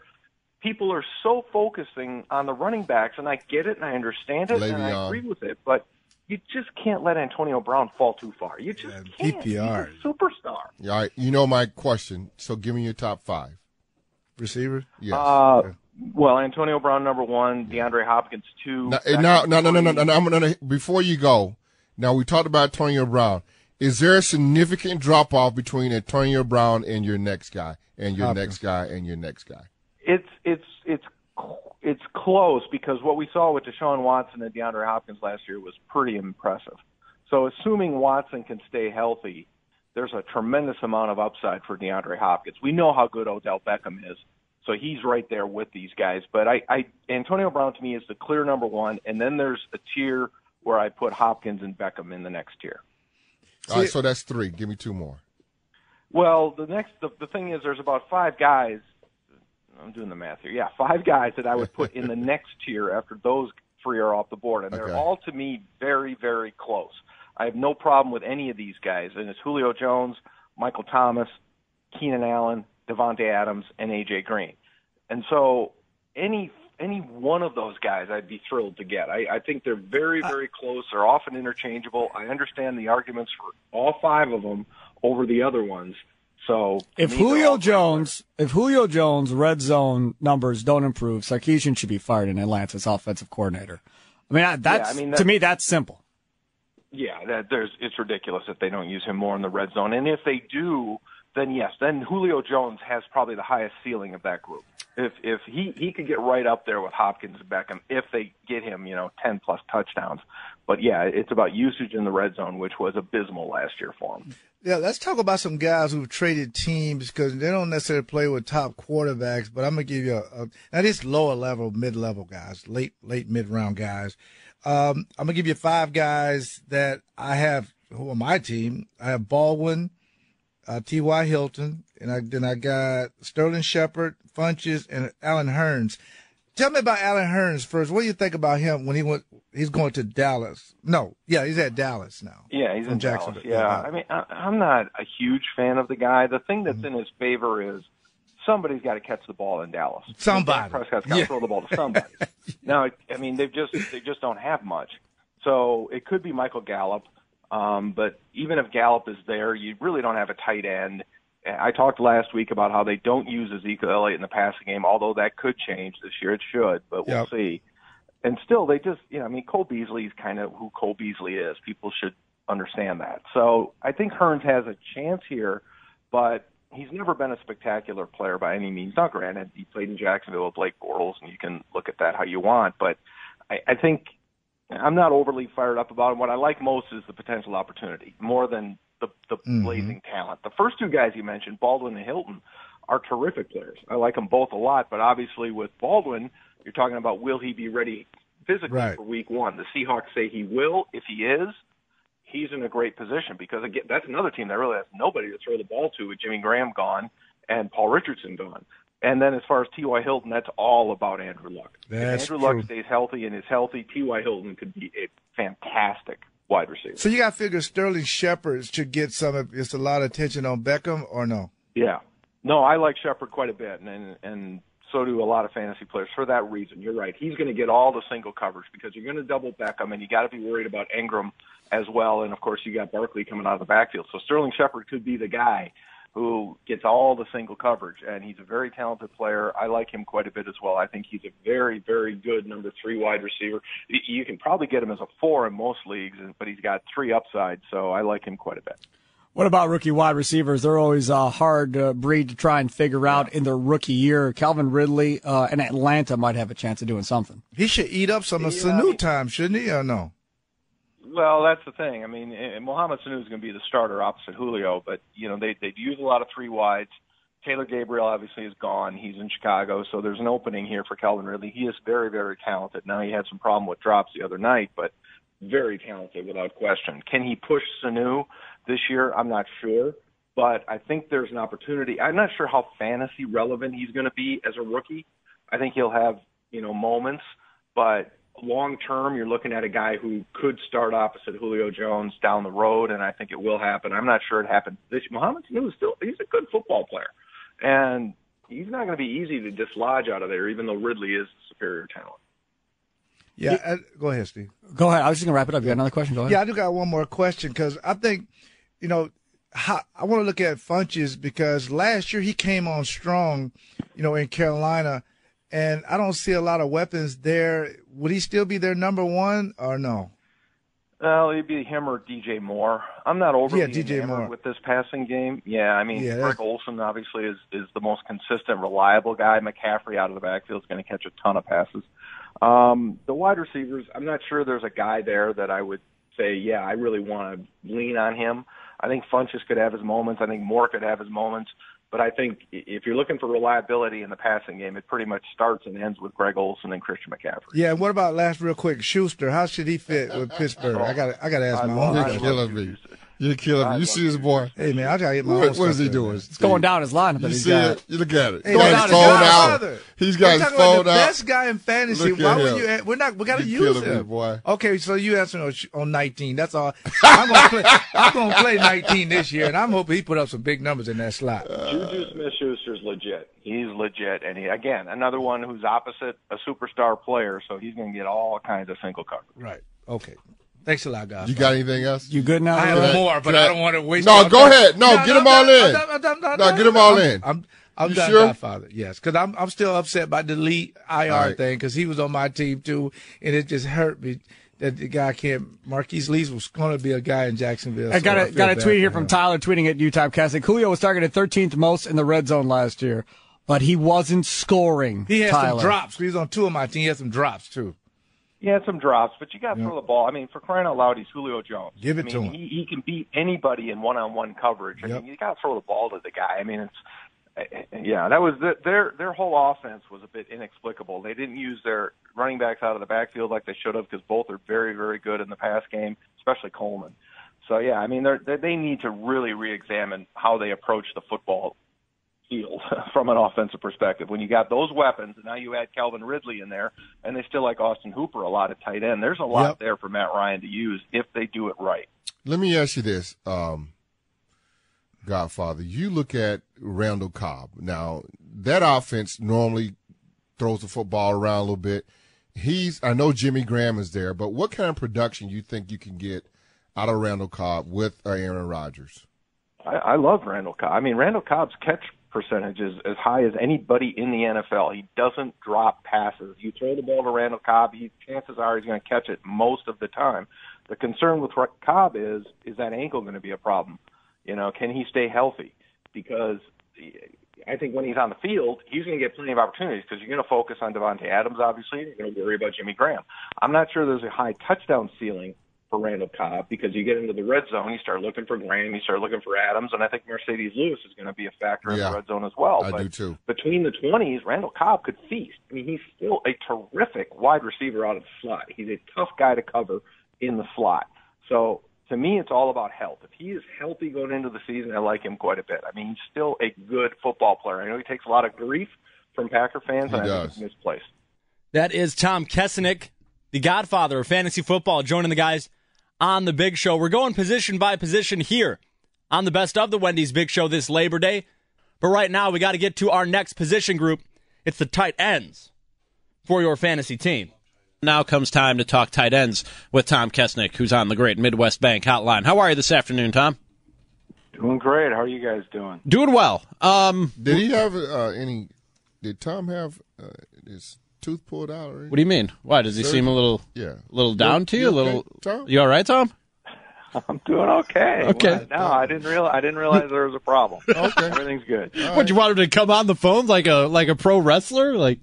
people are so focusing on the running backs, and I get it and I understand it Le'Veon. and I agree with it, but you just can't let Antonio Brown fall too far. You just yeah, can't. PPR. He's a superstar. All right. You know my question, so give me your top five. Receiver? Yes. Uh, okay. Well, Antonio Brown number one, DeAndre Hopkins two. Now, no, no, no, no, no, no, I'm gonna before you go. Now we talked about Antonio Brown. Is there a significant drop off between Antonio Brown and your next guy, and your Hopkins. next guy, and your next guy? It's it's it's it's close because what we saw with Deshaun Watson and DeAndre Hopkins last year was pretty impressive. So assuming Watson can stay healthy, there's a tremendous amount of upside for DeAndre Hopkins. We know how good Odell Beckham is, so he's right there with these guys. But I, I Antonio Brown to me is the clear number one, and then there's a tier where I put Hopkins and Beckham in the next tier. All right, so that's three. Give me two more. Well, the next the, the thing is there's about five guys I'm doing the math here. Yeah, five guys that I would put in the next tier after those three are off the board, and they're all to me very, very close. I have no problem with any of these guys, and it's Julio Jones, Michael Thomas, Keenan Allen, Davante Adams, and AJ Green. And so any any one of those guys I'd be thrilled to get. I, I think they're very, very close. They're often interchangeable. I understand the arguments for all five of them over the other ones. So if Julio Jones, if Julio Jones red zone numbers don't improve, Sarkisian should be fired in Atlanta's offensive coordinator. I mean, that's yeah, I mean, to me that's simple. Yeah, that there's it's ridiculous if they don't use him more in the red zone, and if they do, then yes, then Julio Jones has probably the highest ceiling of that group. If if he he could get right up there with Hopkins and Beckham if they get him, you know, ten plus touchdowns. But yeah, it's about usage in the red zone, which was abysmal last year for him. Yeah, let's talk about some guys who've traded teams because they don't necessarily play with top quarterbacks. But I'm gonna give you a, a now this lower level, mid level guys, late late mid round guys. Um, I'm gonna give you five guys that I have who are my team. I have Baldwin, uh, T.Y. Hilton, and I, then I got Sterling Shepard, Funchess, and Allen Hurns. Tell me about Allen Hurns first. What do you think about him when he went? He's going to Dallas. No, yeah, he's at Dallas now. Yeah, he's in Jacksonville. Yeah. yeah, I mean, I, I'm not a huge fan of the guy. The thing that's mm-hmm. in his favor is somebody's got to catch the ball in Dallas. Somebody. Prescott's got to yeah. throw the ball to somebody. now, I mean, they've just they just don't have much. So it could be Michael Gallup, um, but even if Gallup is there, you really don't have a tight end. I talked last week about how they don't use Ezekiel Elliott in the passing game, although that could change this year. It should, but we'll yep. see. And still, they just, you know, I mean, Cole Beasley is kind of who Cole Beasley is. People should understand that. So I think Hurns has a chance here, but he's never been a spectacular player by any means. Now, granted, he played in Jacksonville with Blake Bortles, and you can look at that how you want, but I, I think I'm not overly fired up about him. What I like most is the potential opportunity more than the the mm-hmm. blazing talent. The first two guys you mentioned, Baldwin and Hilton, are terrific players. I like them both a lot, but obviously with Baldwin, you're talking about will he be ready physically right. for week one? The Seahawks say he will. If he is, he's in a great position because again, that's another team that really has nobody to throw the ball to with Jimmy Graham gone and Paul Richardson gone. And then as far as T.Y. Hilton, that's all about Andrew Luck. That's if Andrew true. Luck stays healthy and is healthy, T.Y. Hilton could be a fantastic wide receiver. So you got to figure Sterling Shepard should get some, just a lot of attention on Beckham or no? Yeah. No, I like Shepard quite a bit, and and so do a lot of fantasy players for that reason. You're right. He's going to get all the single coverage because you're going to double Beckham, and you got to be worried about Engram as well. And of course, you got Barkley coming out of the backfield. So Sterling Shepard could be the guy. Who gets all the single coverage, and he's a very talented player. I like him quite a bit as well. I think he's a very, very good number three wide receiver. You can probably get him as a four in most leagues, but he's got three upside, so I like him quite a bit. What about rookie wide receivers? They're always a hard uh, breed to try and figure out in their rookie year. Calvin Ridley uh, in Atlanta might have a chance of doing something. He should eat up some of yeah, Sanu time, shouldn't he, or no? Well, that's the thing. I mean, Mohamed Sanu is going to be the starter opposite Julio, but you know they they use a lot of three wides. Taylor Gabriel obviously is gone. He's in Chicago, so there's an opening here for Calvin Ridley. He is very very talented. Now he had some problem with drops the other night, but very talented without question. Can he push Sanu this year? I'm not sure, but I think there's an opportunity. I'm not sure how fantasy relevant he's going to be as a rookie. I think he'll have you know moments, but long term, you're looking at a guy who could start opposite Julio Jones down the road, and I think it will happen. I'm not sure it happens this. Mohamed Sanu is still he's a good football player, and he's not going to be easy to dislodge out of there, even though Ridley is the superior talent. Yeah, uh, go ahead, Steve. Go ahead. I was just going to wrap it up. You got another question? Go ahead. Yeah, I do got one more question because I think, you know, how, I want to look at Funchess because last year he came on strong, you know, in Carolina and I don't see a lot of weapons there. Would he still be their number one or no? Well, it'd be him or DJ Moore. I'm not overly yeah, DJ Moore. with this passing game. Yeah, I mean, yeah, Greg Olsen obviously is is the most consistent, reliable guy. McCaffrey out of the backfield is going to catch a ton of passes. Um, the wide receivers, I'm not sure there's a guy there that I would say, yeah, I really want to lean on him. I think Funchess could have his moments. I think Moore could have his moments. But I think if you're looking for reliability in the passing game, it pretty much starts and ends with Greg Olsen and Christian McCaffrey. Yeah, and what about last real quick, Schuster? How should he fit with Pittsburgh? I got I got to ask my own. You're killing me. You're killing me. You see this boy? Hey man, I gotta get my. What, what is he doing? It's going down his lineup. You see got. it? You look at it. Hey, got his phone out. He's got his phone out. The best guy in fantasy. Why would you? We're not. We gotta You're use him. Me, boy. Okay, so you answer on, oh, on 19. That's all. I'm gonna play. I'm gonna play 19 this year, and I'm hoping he put up some big numbers in that slot. Juju Smith-Schuster's legit. He's legit, and he again another one who's opposite a superstar player, so he's gonna get all kinds of single coverage. Right. Okay. Thanks a lot, guys. You got anything else? You good now? I have more, but I, I, don't want to waste. No, go ahead. No, no get them all in. No, get them all in. I'm, I'm you done, sure? Godfather. Yes, because I'm I'm still upset by the elite IR right. thing because he was on my team too, and it just hurt me that the guy can't. Marquise Lee was going to be a guy in Jacksonville. I got so a got a tweet here from Tyler tweeting at Utah Casting. Julio was targeted 13th most in the red zone last year, but he wasn't scoring. He had Tyler. some drops. He was on two of my team. He had some drops too. He had some drops, but you got to throw the ball. I mean, for crying out loud, he's Julio Jones. Give it I mean, to him. He, he can beat anybody in one-on-one coverage. I yep. mean, you got to throw the ball to the guy. I mean, it's eh, yeah, that was the, their their whole offense was a bit inexplicable. They didn't use their running backs out of the backfield like they should have because both are very very good in the pass game, especially Coleman. So yeah, I mean they they need to really re-examine how they approach the football field from an offensive perspective. When you got those weapons, and now you add Calvin Ridley in there, and they still like Austin Hooper a lot at tight end. There's a lot yep. there for Matt Ryan to use if they do it right. Let me ask you this, um, Godfather. You look at Randall Cobb. Now that offense normally throws the football around a little bit. He's I know Jimmy Graham is there, but what kind of production you think you can get out of Randall Cobb with Aaron Rodgers? I, I love Randall Cobb. I mean, Randall Cobb's catch percentage is as high as anybody in the NFL. He doesn't drop passes. You throw the ball to Randall Cobb, he, chances are he's going to catch it most of the time. The concern with Cobb is is that ankle going to be a problem? You know, can he stay healthy? Because I think when he's on the field, he's going to get plenty of opportunities because you're going to focus on Davante Adams, obviously. You're going to worry about Jimmy Graham. I'm not sure there's a high touchdown ceiling for Randall Cobb because you get into the red zone, you start looking for Graham, you start looking for Adams, and I think Marcedes Lewis is going to be a factor yeah, in the red zone as well. I but do too. Between the 20s, Randall Cobb could feast. I mean, he's still a terrific wide receiver out of the slot. He's a tough guy to cover in the slot. So to me, it's all about health. If he is healthy going into the season, I like him quite a bit. I mean, he's still a good football player. I know he takes a lot of grief from Packer fans, he and does. I think it's misplaced. That is Tom Kessenich, the godfather of fantasy football, joining the guys on the Big Show. We're going position by position here on the best of the Wendy's Big Show this Labor Day. But right now, we got to get to our next position group. It's the tight ends for your fantasy team. Now comes time to talk tight ends with Tom Kessenich, who's on the great Midwest Bank hotline. How are you this afternoon, Tom? Doing great. How are you guys doing? Doing well. Um, Did he have uh, any? Did Tom have uh, his tooth pulled out? Or what do you mean? Why does he Sir? seem a little, Yeah. a little down to you? A You okay, little. Tom? You all right, Tom? I'm doing okay. Okay. Well, no, I didn't realize. I didn't realize there was a problem. Okay. Everything's good. What you want him to come on the phone like a like a pro wrestler? Like,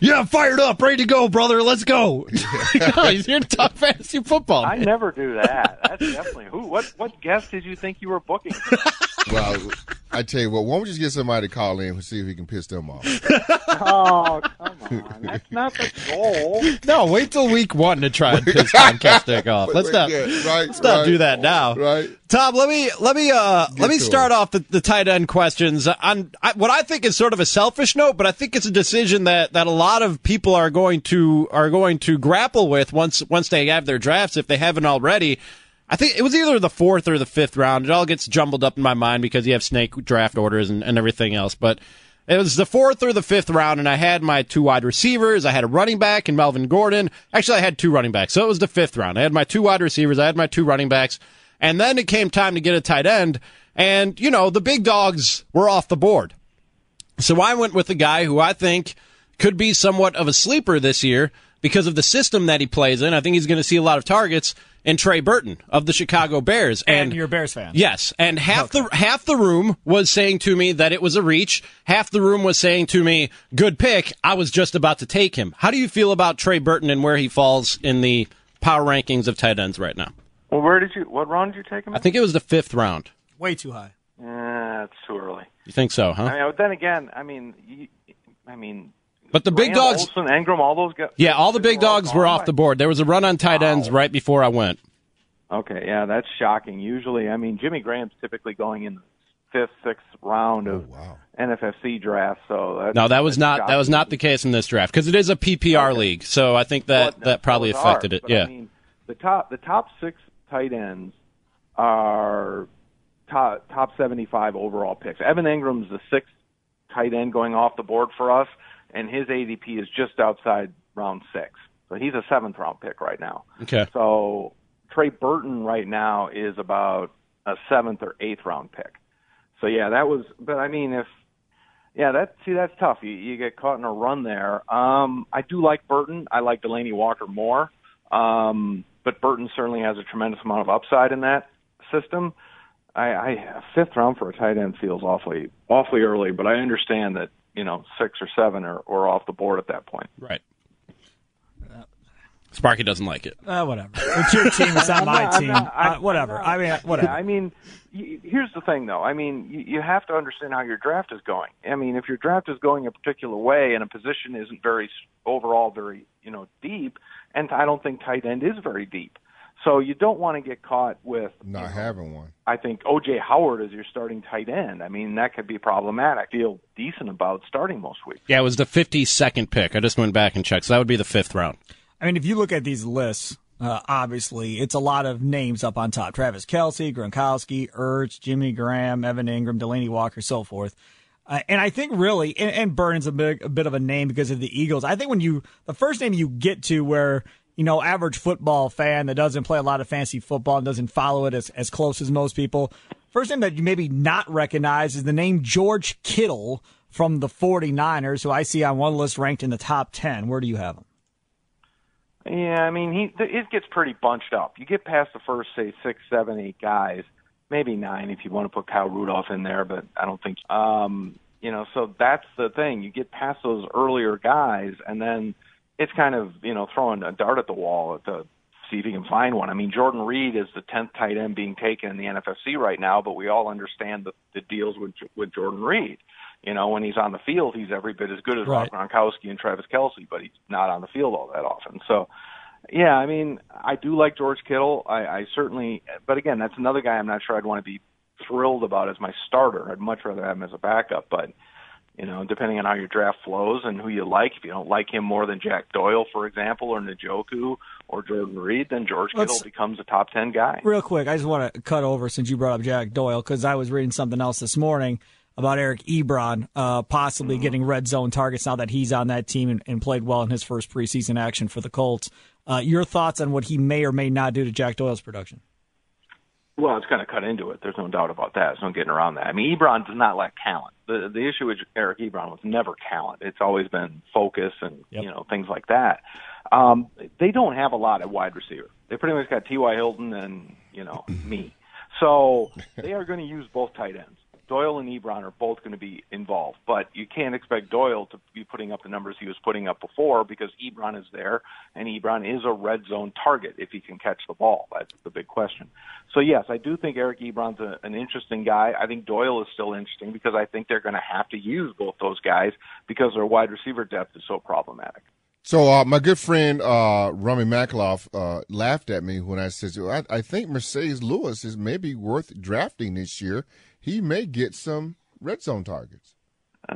yeah, fired up, ready to go, brother. Let's go. no, he's here to talk fantasy football. I never do that. That's definitely who. What what guest did you think you were booking? Well, I tell you what. Why don't we just get somebody to call in and see if he can piss them off? Oh come on, that's not the goal. no, wait till week one to try and piss Tom Kessenich off. Let's not. Yeah, right, Let's not right, do that now. Right. Tom, let me let me uh let me start it. off the, the tight end questions on I, what I think is sort of a selfish note, but I think it's a decision that, that a lot of people are going to are going to grapple with once once they have their drafts if they haven't already. I think it was either the fourth or the fifth round. It all gets jumbled up in my mind because you have snake draft orders and, and everything else, but. It was the fourth or the fifth round, and I had my two wide receivers. I had a running back and Melvin Gordon. Actually, I had two running backs, so it was the fifth round. I had my two wide receivers. I had my two running backs. And then it came time to get a tight end. And, you know, the big dogs were off the board. So I went with a guy who I think could be somewhat of a sleeper this year because of the system that he plays in. I think he's going to see a lot of targets in Trey Burton of the Chicago Bears. And, you're a Bears fan. Yes, and half the half the room was saying to me that it was a reach. Half the room was saying to me, "Good pick." I was just about to take him. How do you feel about Trey Burton and where he falls in the power rankings of tight ends right now? Well, where did you? What round did you take him? I think it was the fifth round. Way too high. Eh, it's too early. You think so, huh? I mean, but then again, I mean, you, I mean, But the big Graham, dogs, Olsen, Engram, all those guys. yeah, all the big dogs were off the board. There was a run on tight ends right before I went. Okay, yeah, that's shocking. Usually, I mean, Jimmy Graham's typically going in the fifth, sixth round of oh, wow. NFFC draft. So that's, No, that was that's not that was not the case in this draft because it is a PPR Okay. league. So I think that Well, that probably affected are, it. Yeah. I mean, the top the top six tight ends are top top seventy five overall picks. Evan Engram's the sixth tight end going off the board for us, and his ADP is just outside round six. So he's a seventh round pick right now. okay. So Trey Burton right now is about a seventh or eighth round pick. So yeah, that was. But I mean, if yeah, that see that's tough. You you get caught in a run there. Um, I do like Burton. I like Delanie Walker more. Um, but Burton certainly has a tremendous amount of upside in that system. I, I a fifth round for a tight end feels awfully awfully early, but I understand that you know six or seven are, are off the board at that point. Right. Sparky doesn't like it. Uh, whatever. It's your team. It's not I'm my not- team. not- I- uh, whatever. I mean, whatever. Yeah, I mean, here's the thing, though. I mean, you, you have to understand how your draft is going. I mean, if your draft is going a particular way and a position isn't very s- overall very you know deep, and I don't think tight end is very deep, so you don't want to get caught with Not you know, having one. I think OJ Howard is your starting tight end. I mean, that could be problematic. Feel decent about starting most weeks. Yeah, it was the 52nd pick. I just went back and checked. So that would be the fifth round. I mean, if you look at these lists, uh, obviously it's a lot of names up on top: Travis Kelce, Gronkowski, Ertz, Jimmy Graham, Evan Engram, Delanie Walker, so forth. Uh, and I think really, and, and Burton's a big, a bit of a name because of the Eagles. I think when you the first name you get to where you know average football fan that doesn't play a lot of fancy football and doesn't follow it as as close as most people, first name that you maybe not recognize is the name George Kittle from the 49ers, who I see on one list ranked in the top 10. Where do you have him? Yeah, I mean, he it gets pretty bunched up. You get past the first, say, six, seven, eight guys, maybe nine if you want to put Kyle Rudolph in there, but I don't think. Um, you know, so that's the thing. You get past those earlier guys, and then it's kind of you know throwing a dart at the wall to see if you can find one. I mean, Jordan Reed is the tenth tight end being taken in the NFFC right now, but we all understand the, the deals with with Jordan Reed. You know, when he's on the field, he's every bit as good as Right. Rob Gronkowski and Travis Kelce, but he's not on the field all that often. So, yeah, I mean, I do like George Kittle. I, I certainly, but again, that's another guy I'm not sure I'd want to be thrilled about as my starter. I'd much rather have him as a backup, but you know, depending on how your draft flows and who you like, if you don't like him more than Jack Doyle, for example, or Njoku or Jordan Reed, then George Let's- Kittle becomes a top ten guy. Real quick, I just want to cut over since you brought up Jack Doyle because I was reading something else this morning about Eric Ebron uh, possibly getting red zone targets now that he's on that team and, and played well in his first preseason action for the Colts. Uh, your thoughts on what he may or may not do to Jack Doyle's production? Well, it's going to cut into it. There's no doubt about that. There's no getting around that. I mean, Ebron does not lack talent. The the issue with Eric Ebron was never talent. It's always been focus and Yep. you know things like that. Um, they don't have a lot at wide receiver. They pretty much got T.Y. Hilton and you know me. So they are going to use both tight ends. Doyle and Ebron are both going to be involved, but you can't expect Doyle to be putting up the numbers he was putting up before because Ebron is there, and Ebron is a red zone target if he can catch the ball. That's the big question. So yes, I do think Eric Ebron's a, an interesting guy. I think Doyle is still interesting because I think they're going to have to use both those guys because their wide receiver depth is so problematic. So uh, my good friend uh, Rami Makloff uh, laughed at me when I said, I, "I think Marcedes Lewis is maybe worth drafting this year. He may get some red zone targets." Uh,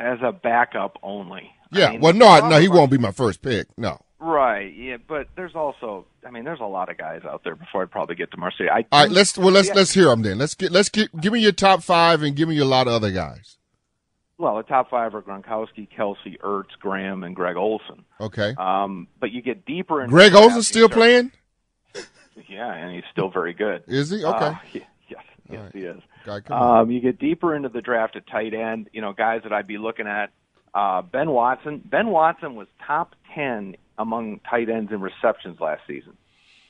as a backup only. I Yeah. mean, well, no, no, he won't be my first pick. No. Right. Yeah, but there's also, I mean, there's a lot of guys out there before I'd probably get to Marcedes. I All right, let's well let's yeah. let's hear them then. Let's get let's get give me your top five and give me a lot of other guys. Well, the top five are Gronkowski, Kelce, Ertz, Graham, and Greg Olsen. Okay. Um, but you get deeper into Greg Olsen still playing? Yeah, and he's still very good. Is he? Okay. Uh, yeah, yes, right. he is. Guy. Um, you get deeper into the draft at tight end. You know, guys that I'd be looking at. Uh, ben Watson. Ben Watson was top ten among tight ends in receptions last season.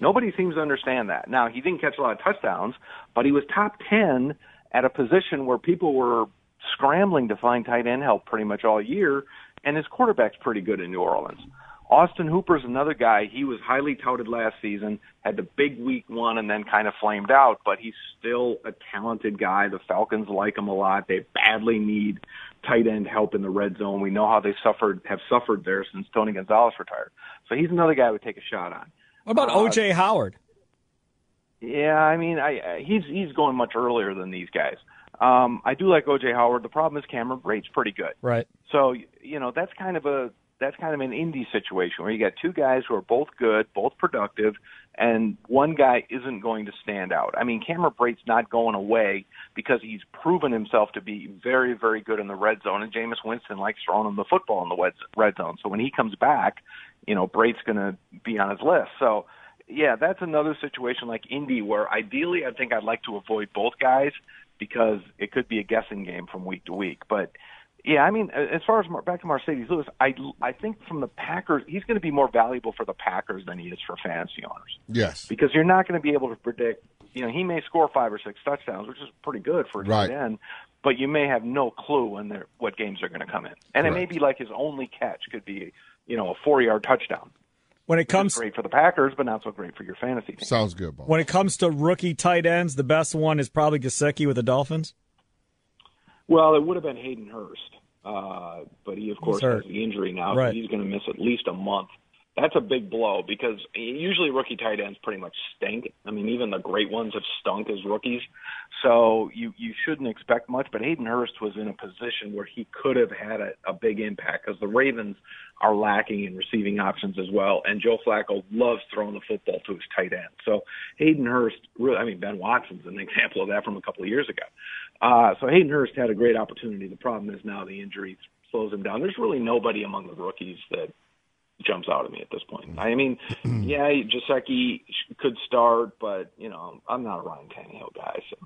Nobody seems to understand that. Now he didn't catch a lot of touchdowns, but he was top ten at a position where people were scrambling to find tight end help pretty much all year, and his quarterback's pretty good in New Orleans. Austin Hooper's another guy. He was highly touted last season, had the big week one, and then kind of flamed out. But he's still a talented guy. The Falcons like him a lot. They badly need tight end help in the red zone. We know how they suffered, have suffered there since Tony Gonzalez retired. So he's another guy I would take a shot on. What about Uh, OJ Howard? Yeah, I mean, I, I he's he's going much earlier than these guys. Um, I do like OJ Howard. The problem is Cameron Brate's pretty good. Right. So you know that's kind of a that's kind of an Indy situation where you got two guys who are both good, both productive, and one guy isn't going to stand out. I mean, Cameron Brate's not going away because he's proven himself to be very, very good in the red zone, and Jameis Winston likes throwing him the football in the red zone. So when he comes back, you know, Brate's going to be on his list. So yeah, that's another situation like Indy where ideally I think I'd like to avoid both guys because it could be a guessing game from week to week. But yeah, I mean, as far as Mar- back to Marcedes Lewis, I I think from the Packers, he's going to be more valuable for the Packers than he is for fantasy owners yes. because you're not going to be able to predict. You know, he may score five or six touchdowns, which is pretty good for a Right. tight end, but you may have no clue when they're what games they're going to come in, and it may be like his only catch could be you know a four yard touchdown. When it It's comes great for the Packers, but not so great for your fantasy team. Sounds good, Bob. when it comes to rookie tight ends, the best one is probably Gesicki with the Dolphins. Well, it would have been Hayden Hurst, uh, but he, of course, has the injury now, Right. so he's going to miss at least a month. That's a big blow because usually rookie tight ends pretty much stink. I mean, even the great ones have stunk as rookies, so you you shouldn't expect much. But Hayden Hurst was in a position where he could have had a, a big impact because the Ravens are lacking in receiving options as well, and Joe Flacco loves throwing the football to his tight end. So Hayden Hurst, really, I mean, Ben Watson's an example of that from a couple of years ago. Uh, so Hayden Hurst had a great opportunity. The problem is now the injury slows him down. There's really nobody among the rookies that jumps out at me at this point. I mean, yeah, Gesicki could start, but you know, I'm not a Ryan Tannehill guy. So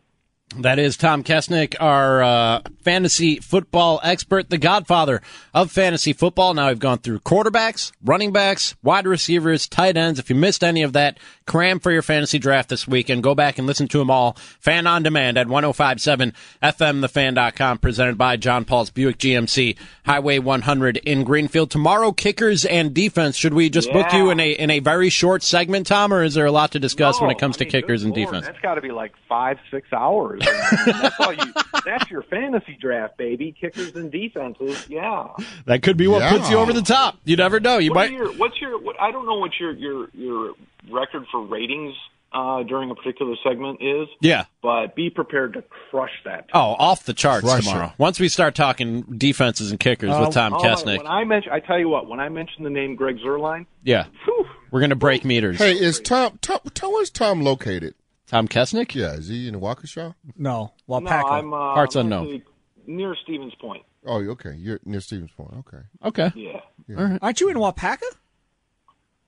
That is Tom Kessenich, our uh, fantasy football expert, the godfather of fantasy football. Now we've gone through quarterbacks, running backs, wide receivers, tight ends. If you missed any of that, cram for your fantasy draft this week and go back and listen to them all. Fan on demand at 1057 FMTheFan.com, presented by John Paul's Buick GMC, Highway 100 in Greenfield. Tomorrow, kickers and defense. Should we just book you in a in a very short segment, Tom, or is there a lot to discuss when it comes I to kickers and Lord, defense? That's got to be like five, six hours. I mean, that's all you. That's your fantasy draft, baby. Kickers and defenses. Yeah. That could be what Yeah. puts you over the top. You never know. You What might. your, what's your? What, I don't know what your your your record for ratings uh, during a particular segment is, Yeah. but be prepared to crush that. Oh, off the charts Crush tomorrow. it. Once we start talking defenses and kickers Uh, with Tom Oh, Kessenich. When I mention, I tell you what. When I mention the name Greg Zuerlein, yeah. whew, We're going to break meters. Hey, is Tom, Tom, Tom where's Tom located? Tom Kessenich? Yeah, is he in Waukesha? No, no, Waupaca. I'm uh, Parts I'm unknown. near Stevens Point. Oh, okay. You're near Stevens Point. Okay. Okay. Yeah. Aren't you in Waupaca?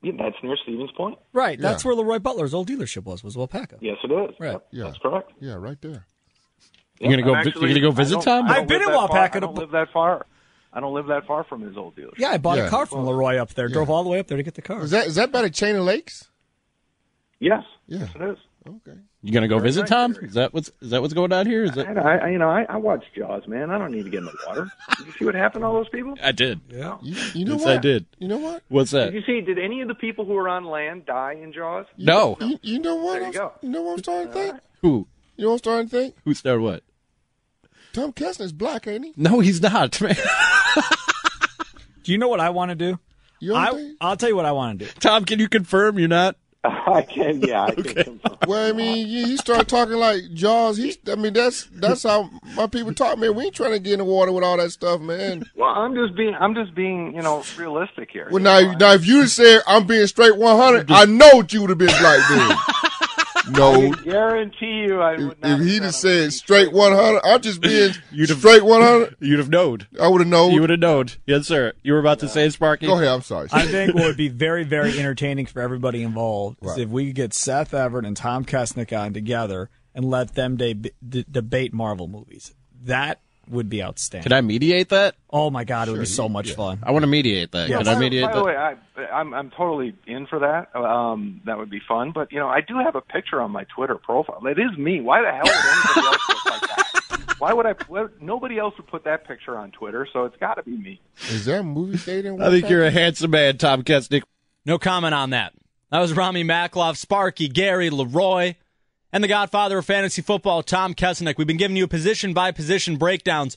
Yeah, that's near Stevens Point. Right. That's Yeah. where LeRoy Butler's old dealership was. Was Waupaca. Yes, it is. Right. Yep, Yeah. That's correct. Yeah, right there. You gonna go I'm vi- you gonna go visit Tom? I don't I've been in that Waupaca I don't live that far. I don't live that far from his old dealership. Yeah, I bought Yeah. a car from LeRoy up there. Drove all the way up there to get the car. Is that is that by the chain of lakes? Yes. Yeah. Yes, it is. Okay. You gonna go visit nice Tom? area. Is that what's is that what's going on here? Is that I, I, you know, I, I watch Jaws, man. I don't need to get in the water. Did you see what happened to all those people? I did. yeah. You, you know Yes, what? I did. You know what? What's that? Did you see? Did any of the people who were on land die in Jaws? No. You, you know what? There you I'm- go. You know what I'm starting to think? Uh, who? You know what I'm starting to think? Who started what? Tom Kessler's black, ain't he? No, he's not, man. Do you know what I want to do? You know what I, I'll tell you what I want to do. Tom, can you confirm you're not? I can. Yeah, I can. Well, I mean, you, you start talking like Jaws. He's, I mean, that's that's how my people talk, man. We ain't trying to get in the water with all that stuff, man. Well, I'm just being. I'm just being. You know, realistic here. Well, You now, know, now, if you said I'm being straight 100, I know what you would have been like then. I No, can guarantee you, I if, would not. if he said just said straight 100, I'm just being You'd have- straight 100. You'd have known. I would have known. You would have known. Yes, sir. You were about to say, Sparky. Go ahead. I'm sorry. I think what would be very, very entertaining for everybody involved is if we could get Seth Everett and Tom Kessenich on together and let them de- d- debate Marvel movies. That would be outstanding. Can I mediate that? oh my God, it would be so much fun. I want to mediate that. Yeah, Can I mediate by that? the way, I, I'm I'm totally in for that. Um, that would be fun. But you know, I do have a picture on my Twitter profile. It is me. Why the hell would anybody else look like that? Why would I? why- Nobody else would put that picture on Twitter, so it's got to be me. Is there a movie theater I think Wapak? you're a handsome man, Tom Kessenich. No comment on that. That was Rami Makloff, Sparky, Gary, LeRoy, and the godfather of fantasy football, Tom Kessenich. We've been giving you position by position breakdowns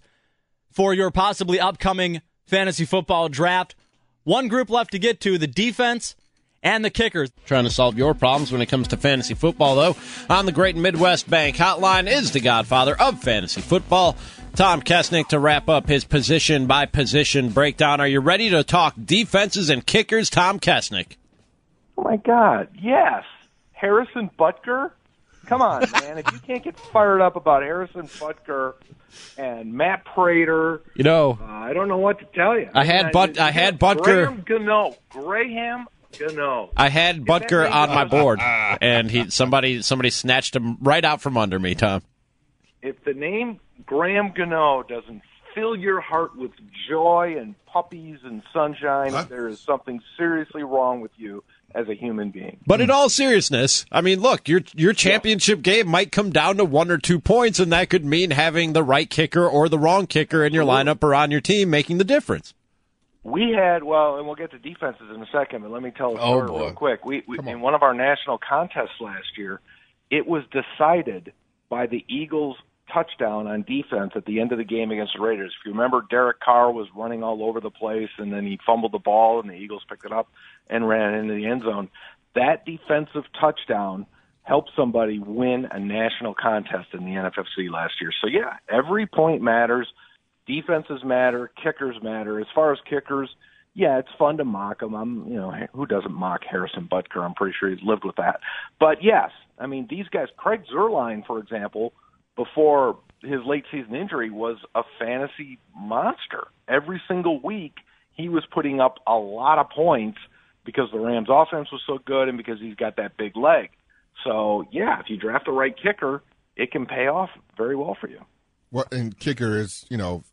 for your possibly upcoming fantasy football draft. One group left to get to the defense and the kickers. Trying to solve your problems when it comes to fantasy football, though. On the Great Midwest Bank Hotline is the godfather of fantasy football, Tom Kessenich, to wrap up his position by position breakdown. Are you ready to talk defenses and kickers, Tom Kessenich? Oh my God! Yes, Harrison Butker. Come on, man! if you can't get fired up about Harrison Butker and Matt Prater, You know, uh, I don't know what to tell you. I had But- I had Butker- Graham Gano. Graham Gano. I had Butker on my board, and he somebody somebody snatched him right out from under me, Tom. if the name Graham Gano doesn't fill your heart with joy and puppies and sunshine, there is something seriously wrong with you as a human being. But in all seriousness, I mean, look, your your championship game might come down to one or two points, and that could mean having the right kicker or the wrong kicker in your lineup or on your team, making the difference. We had well, and we'll get to defenses in a second, but let me tell a Oh, story boy. real quick. We, we in one of our national contests last year, it was decided by the Eagles touchdown on defense at the end of the game against the Raiders. If you remember, Derek Carr was running all over the place, and then he fumbled the ball, and the Eagles picked it up and ran into the end zone. That defensive touchdown helped somebody win a national contest in the NFFC last year. So yeah, every point matters. Defenses matter, kickers matter. As far as kickers, yeah, it's fun to mock them. I'm, you know, who doesn't mock Harrison Butker? I'm pretty sure he's lived with that. But yes, I mean these guys. Craig Zuerlein, for example, before his late season injury, was a fantasy monster. Every single week, he was putting up a lot of points because the Rams' offense was so good and because he's got that big leg. So yeah, if you draft the right kicker, it can pay off very well for you. What and kicker is, you know,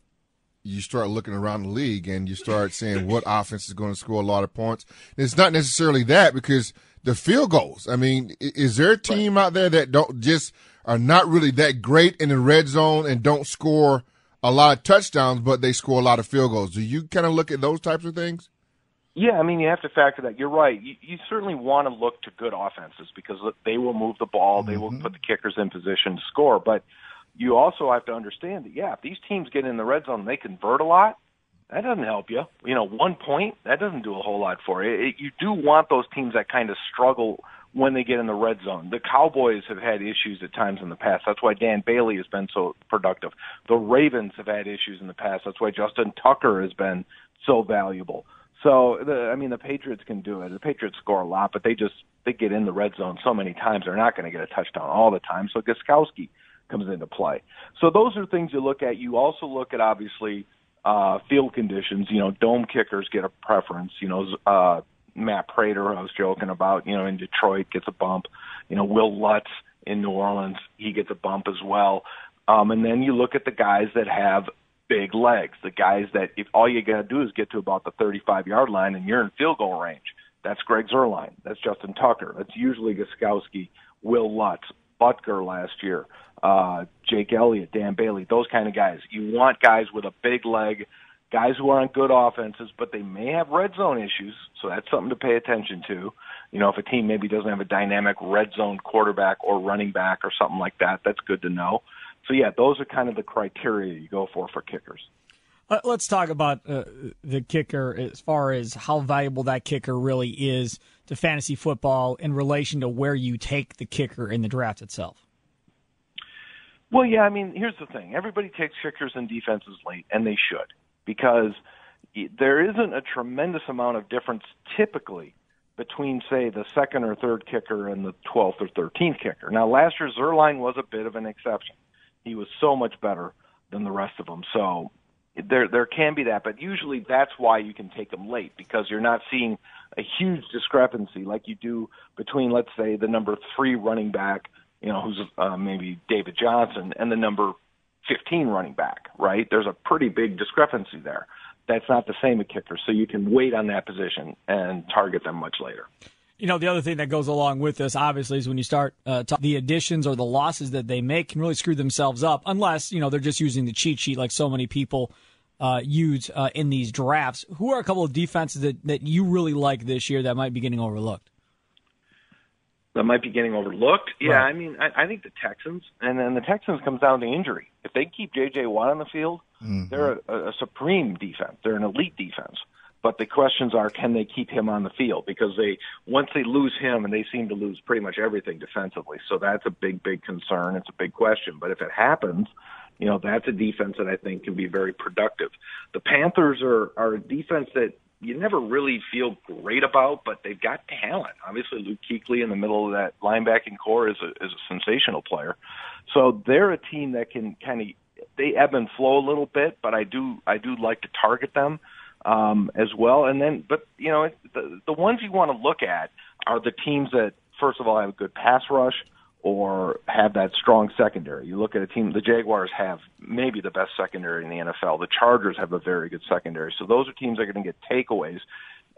you start looking around the league and you start saying what offense is going to score a lot of points. It's not necessarily that because the field goals. I mean, is there a team out there that don't just are not really that great in the red zone and don't score a lot of touchdowns, but they score a lot of field goals? Do you kind of look at those types of things? Yeah, I mean, you have to factor that. You're right. You, you certainly want to look to good offenses because they will move the ball, they will mm-hmm. put the kickers in position to score. But you also have to understand that, yeah, if these teams get in the red zone and they convert a lot, that doesn't help you. You know, one point, that doesn't do a whole lot for you. It, you do want those teams that kind of struggle when they get in the red zone. The Cowboys have had issues at times in the past. That's why Dan Bailey has been so productive. The Ravens have had issues in the past. That's why Justin Tucker has been so valuable. So the, I mean, the Patriots can do it. The Patriots score a lot, but they just they get in the red zone so many times they're not going to get a touchdown all the time. So Gostkowski comes into play. So those are things you look at. You also look at obviously uh, field conditions. You know, dome kickers get a preference. You know, uh, Matt Prater, I was joking about, you know, in Detroit gets a bump. You know, Wil Lutz in New Orleans, he gets a bump as well. Um, and then you look at the guys that have big legs, the guys that if all you got to do is get to about the 35 yard line and you're in field goal range. That's Greg Zuerlein. That's Justin Tucker. That's usually Gostkowski, Will Lutz, Butker last year, uh, Jake Elliott, Dan Bailey, those kind of guys. You want guys with a big leg, guys who are on good offenses, but they may have red zone issues, so that's something to pay attention to. You know, if a team maybe doesn't have a dynamic red zone quarterback or running back or something like that, that's good to know. So yeah, those are kind of the criteria you go for for kickers. Uh, let's talk about uh, the kicker as far as how valuable that kicker really is to fantasy football in relation to where you take the kicker in the draft itself. Well, yeah, I mean, here's the thing. Everybody takes kickers and defenses late, and they should, because there isn't a tremendous amount of difference typically between, say, the second or third kicker and the 12th or 13th kicker. Now, last year, Zuerlein was a bit of an exception. He was so much better than the rest of them. So there there can be that, but usually that's why you can take them late because you're not seeing a huge discrepancy like you do between, let's say, the number three running back, you know, who's uh, maybe David Johnson, and the number 15 running back, right? There's a pretty big discrepancy there. That's not the same at kicker, so you can wait on that position and target them much later. You know, the other thing that goes along with this, obviously, is when you start uh, talk, the additions or the losses that they make can really screw themselves up, unless you know they're just using the cheat sheet like so many people uh, use uh, in these drafts. Who are a couple of defenses that, that you really like this year that might be getting overlooked? That might be getting overlooked. Yeah, right. I mean, I, I think the Texans, and then the Texans comes down to injury. If they keep J.J. Watt on the field, mm-hmm. they're a, a supreme defense. They're an elite defense. But the questions are, can they keep him on the field? Because they once they lose him, and they seem to lose pretty much everything defensively. So that's a big, big concern. It's a big question. But if it happens, you know, that's a defense that I think can be very productive. The Panthers are, are a defense that you never really feel great about, but they've got talent. Obviously, Luke Kuechly in the middle of that linebacking corps is a, is a sensational player. So they're a team that can kind of they ebb and flow a little bit, but I do I do like to target them um, as well. And then, but you know, the the ones you want to look at are the teams that first of all have a good pass rush or have that strong secondary. You look at a team, the Jaguars have maybe the best secondary in the NFL. The Chargers have a very good secondary. So those are teams that are going to get takeaways.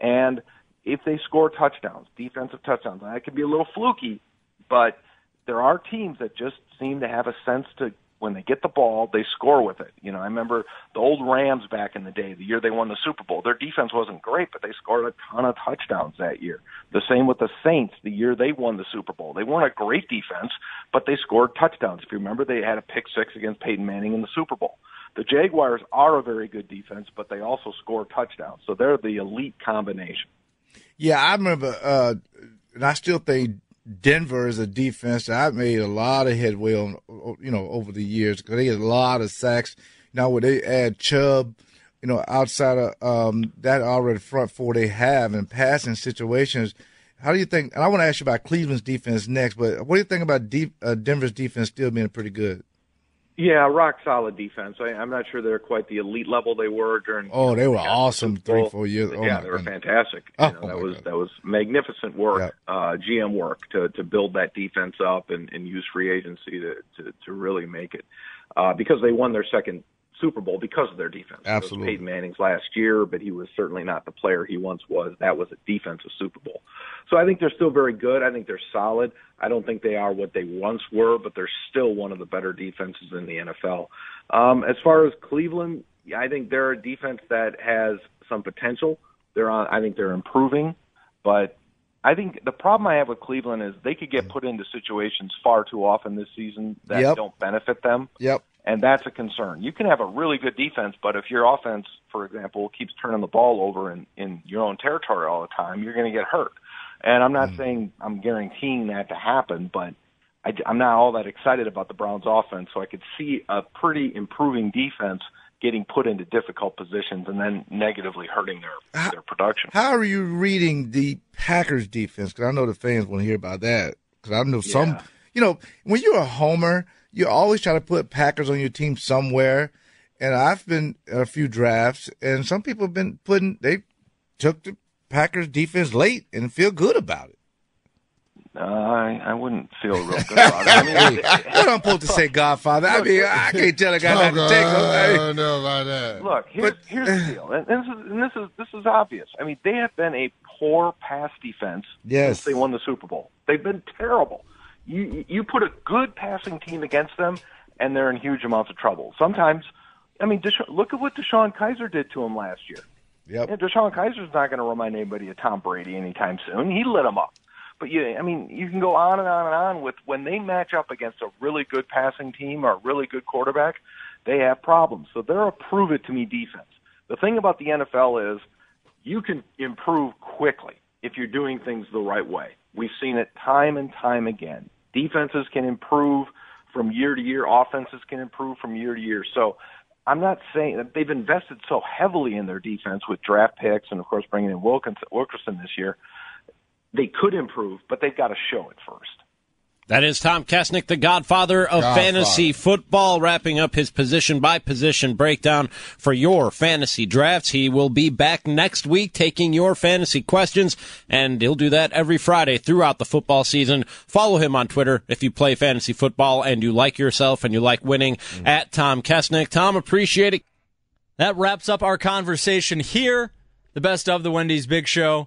And if they score touchdowns, defensive touchdowns, that could be a little fluky, but there are teams that just seem to have a sense to when they get the ball, they score with it. You know, I remember the old Rams back in the day, the year they won the Super Bowl. Their defense wasn't great, but they scored a ton of touchdowns that year. The same with the Saints, the year they won the Super Bowl. They weren't a great defense, but they scored touchdowns. If you remember, they had a pick six against Peyton Manning in the Super Bowl. The Jaguars are a very good defense, but they also score touchdowns. So they're the elite combination. Yeah, I remember, uh, and I still think Denver is a defense that I've made a lot of headway on, you know, over the years because they get a lot of sacks. Now, when they add Chubb, you know, outside of um, that already front four they have in passing situations, how do you think? And I want to ask you about Cleveland's defense next, but what do you think about deep, uh, Denver's defense still being pretty good? Yeah, rock solid defense. I, I'm not sure they're quite the elite level they were during. Oh, they were awesome three, four years. Oh, yeah, they were goodness. fantastic. You oh, know, that was God. that was magnificent work, yeah. uh, GM work to to build that defense up and, and use free agency to, to to really make it, uh, because they won their second Super Bowl because of their defense. Absolutely. It was Peyton Manning's last year, but he was certainly not the player he once was. That was a defensive Super Bowl. So I think they're still very good. I think they're solid. I don't think they are what they once were, but they're still one of the better defenses in the NFL. Um, as far as Cleveland, I think they're a defense that has some potential. They're on. I think they're improving, but I think the problem I have with Cleveland is they could get put into situations far too often this season that yep. don't benefit them. Yep and that's a concern. You can have a really good defense, but if your offense, for example, keeps turning the ball over in, in your own territory all the time, you're going to get hurt. And I'm not mm. saying I'm guaranteeing that to happen, but I, I'm not all that excited about the Browns' offense. So I could see a pretty improving defense getting put into difficult positions and then negatively hurting their how, their production. How are you reading the Packers' defense? Because I know the fans want to hear about that. Because I know yeah. some, you know, when you're a homer – you always try to put Packers on your team somewhere. And I've been a few drafts, and some people have been putting they took the Packers defense late and feel good about it. Uh, I I wouldn't feel real good about it. I mean, what I'm supposed to say, Godfather? I mean, I can't tell a guy not to take him. I don't know about that. Look, here's, here's the deal, and this is and this is this is obvious. I mean, they have been a poor pass defense Yes. since they won the Super Bowl. They've been terrible. You you put a good passing team against them, and they're in huge amounts of trouble. Sometimes, I mean, Desha- look at what DeShone Kizer did to him last year. Yep. Yeah, DeShone Kizer's not going to remind anybody of Tom Brady anytime soon. He lit him up. But you, I mean, you can go on and on and on with when they match up against a really good passing team or a really good quarterback, they have problems. So they're a prove it to me defense. The thing about the NFL is you can improve quickly if you're doing things the right way. We've seen it time and time again. Defenses can improve from year to year. Offenses can improve from year to year. So I'm not saying that they've invested so heavily in their defense with draft picks and, of course, bringing in Wilkinson, Wilkerson this year. They could improve, but they've got to show it first. That is Tom Kessenich, the godfather of Godfather. fantasy football, wrapping up his position by position breakdown for your fantasy drafts. He will be back next week taking your fantasy questions, and he'll do that every Friday throughout the football season. Follow him on Twitter if you play fantasy football and you like yourself and you like winning mm. at Tom Kessenich. Tom, appreciate it. That wraps up our conversation here. The best of the Wendy's Big Show.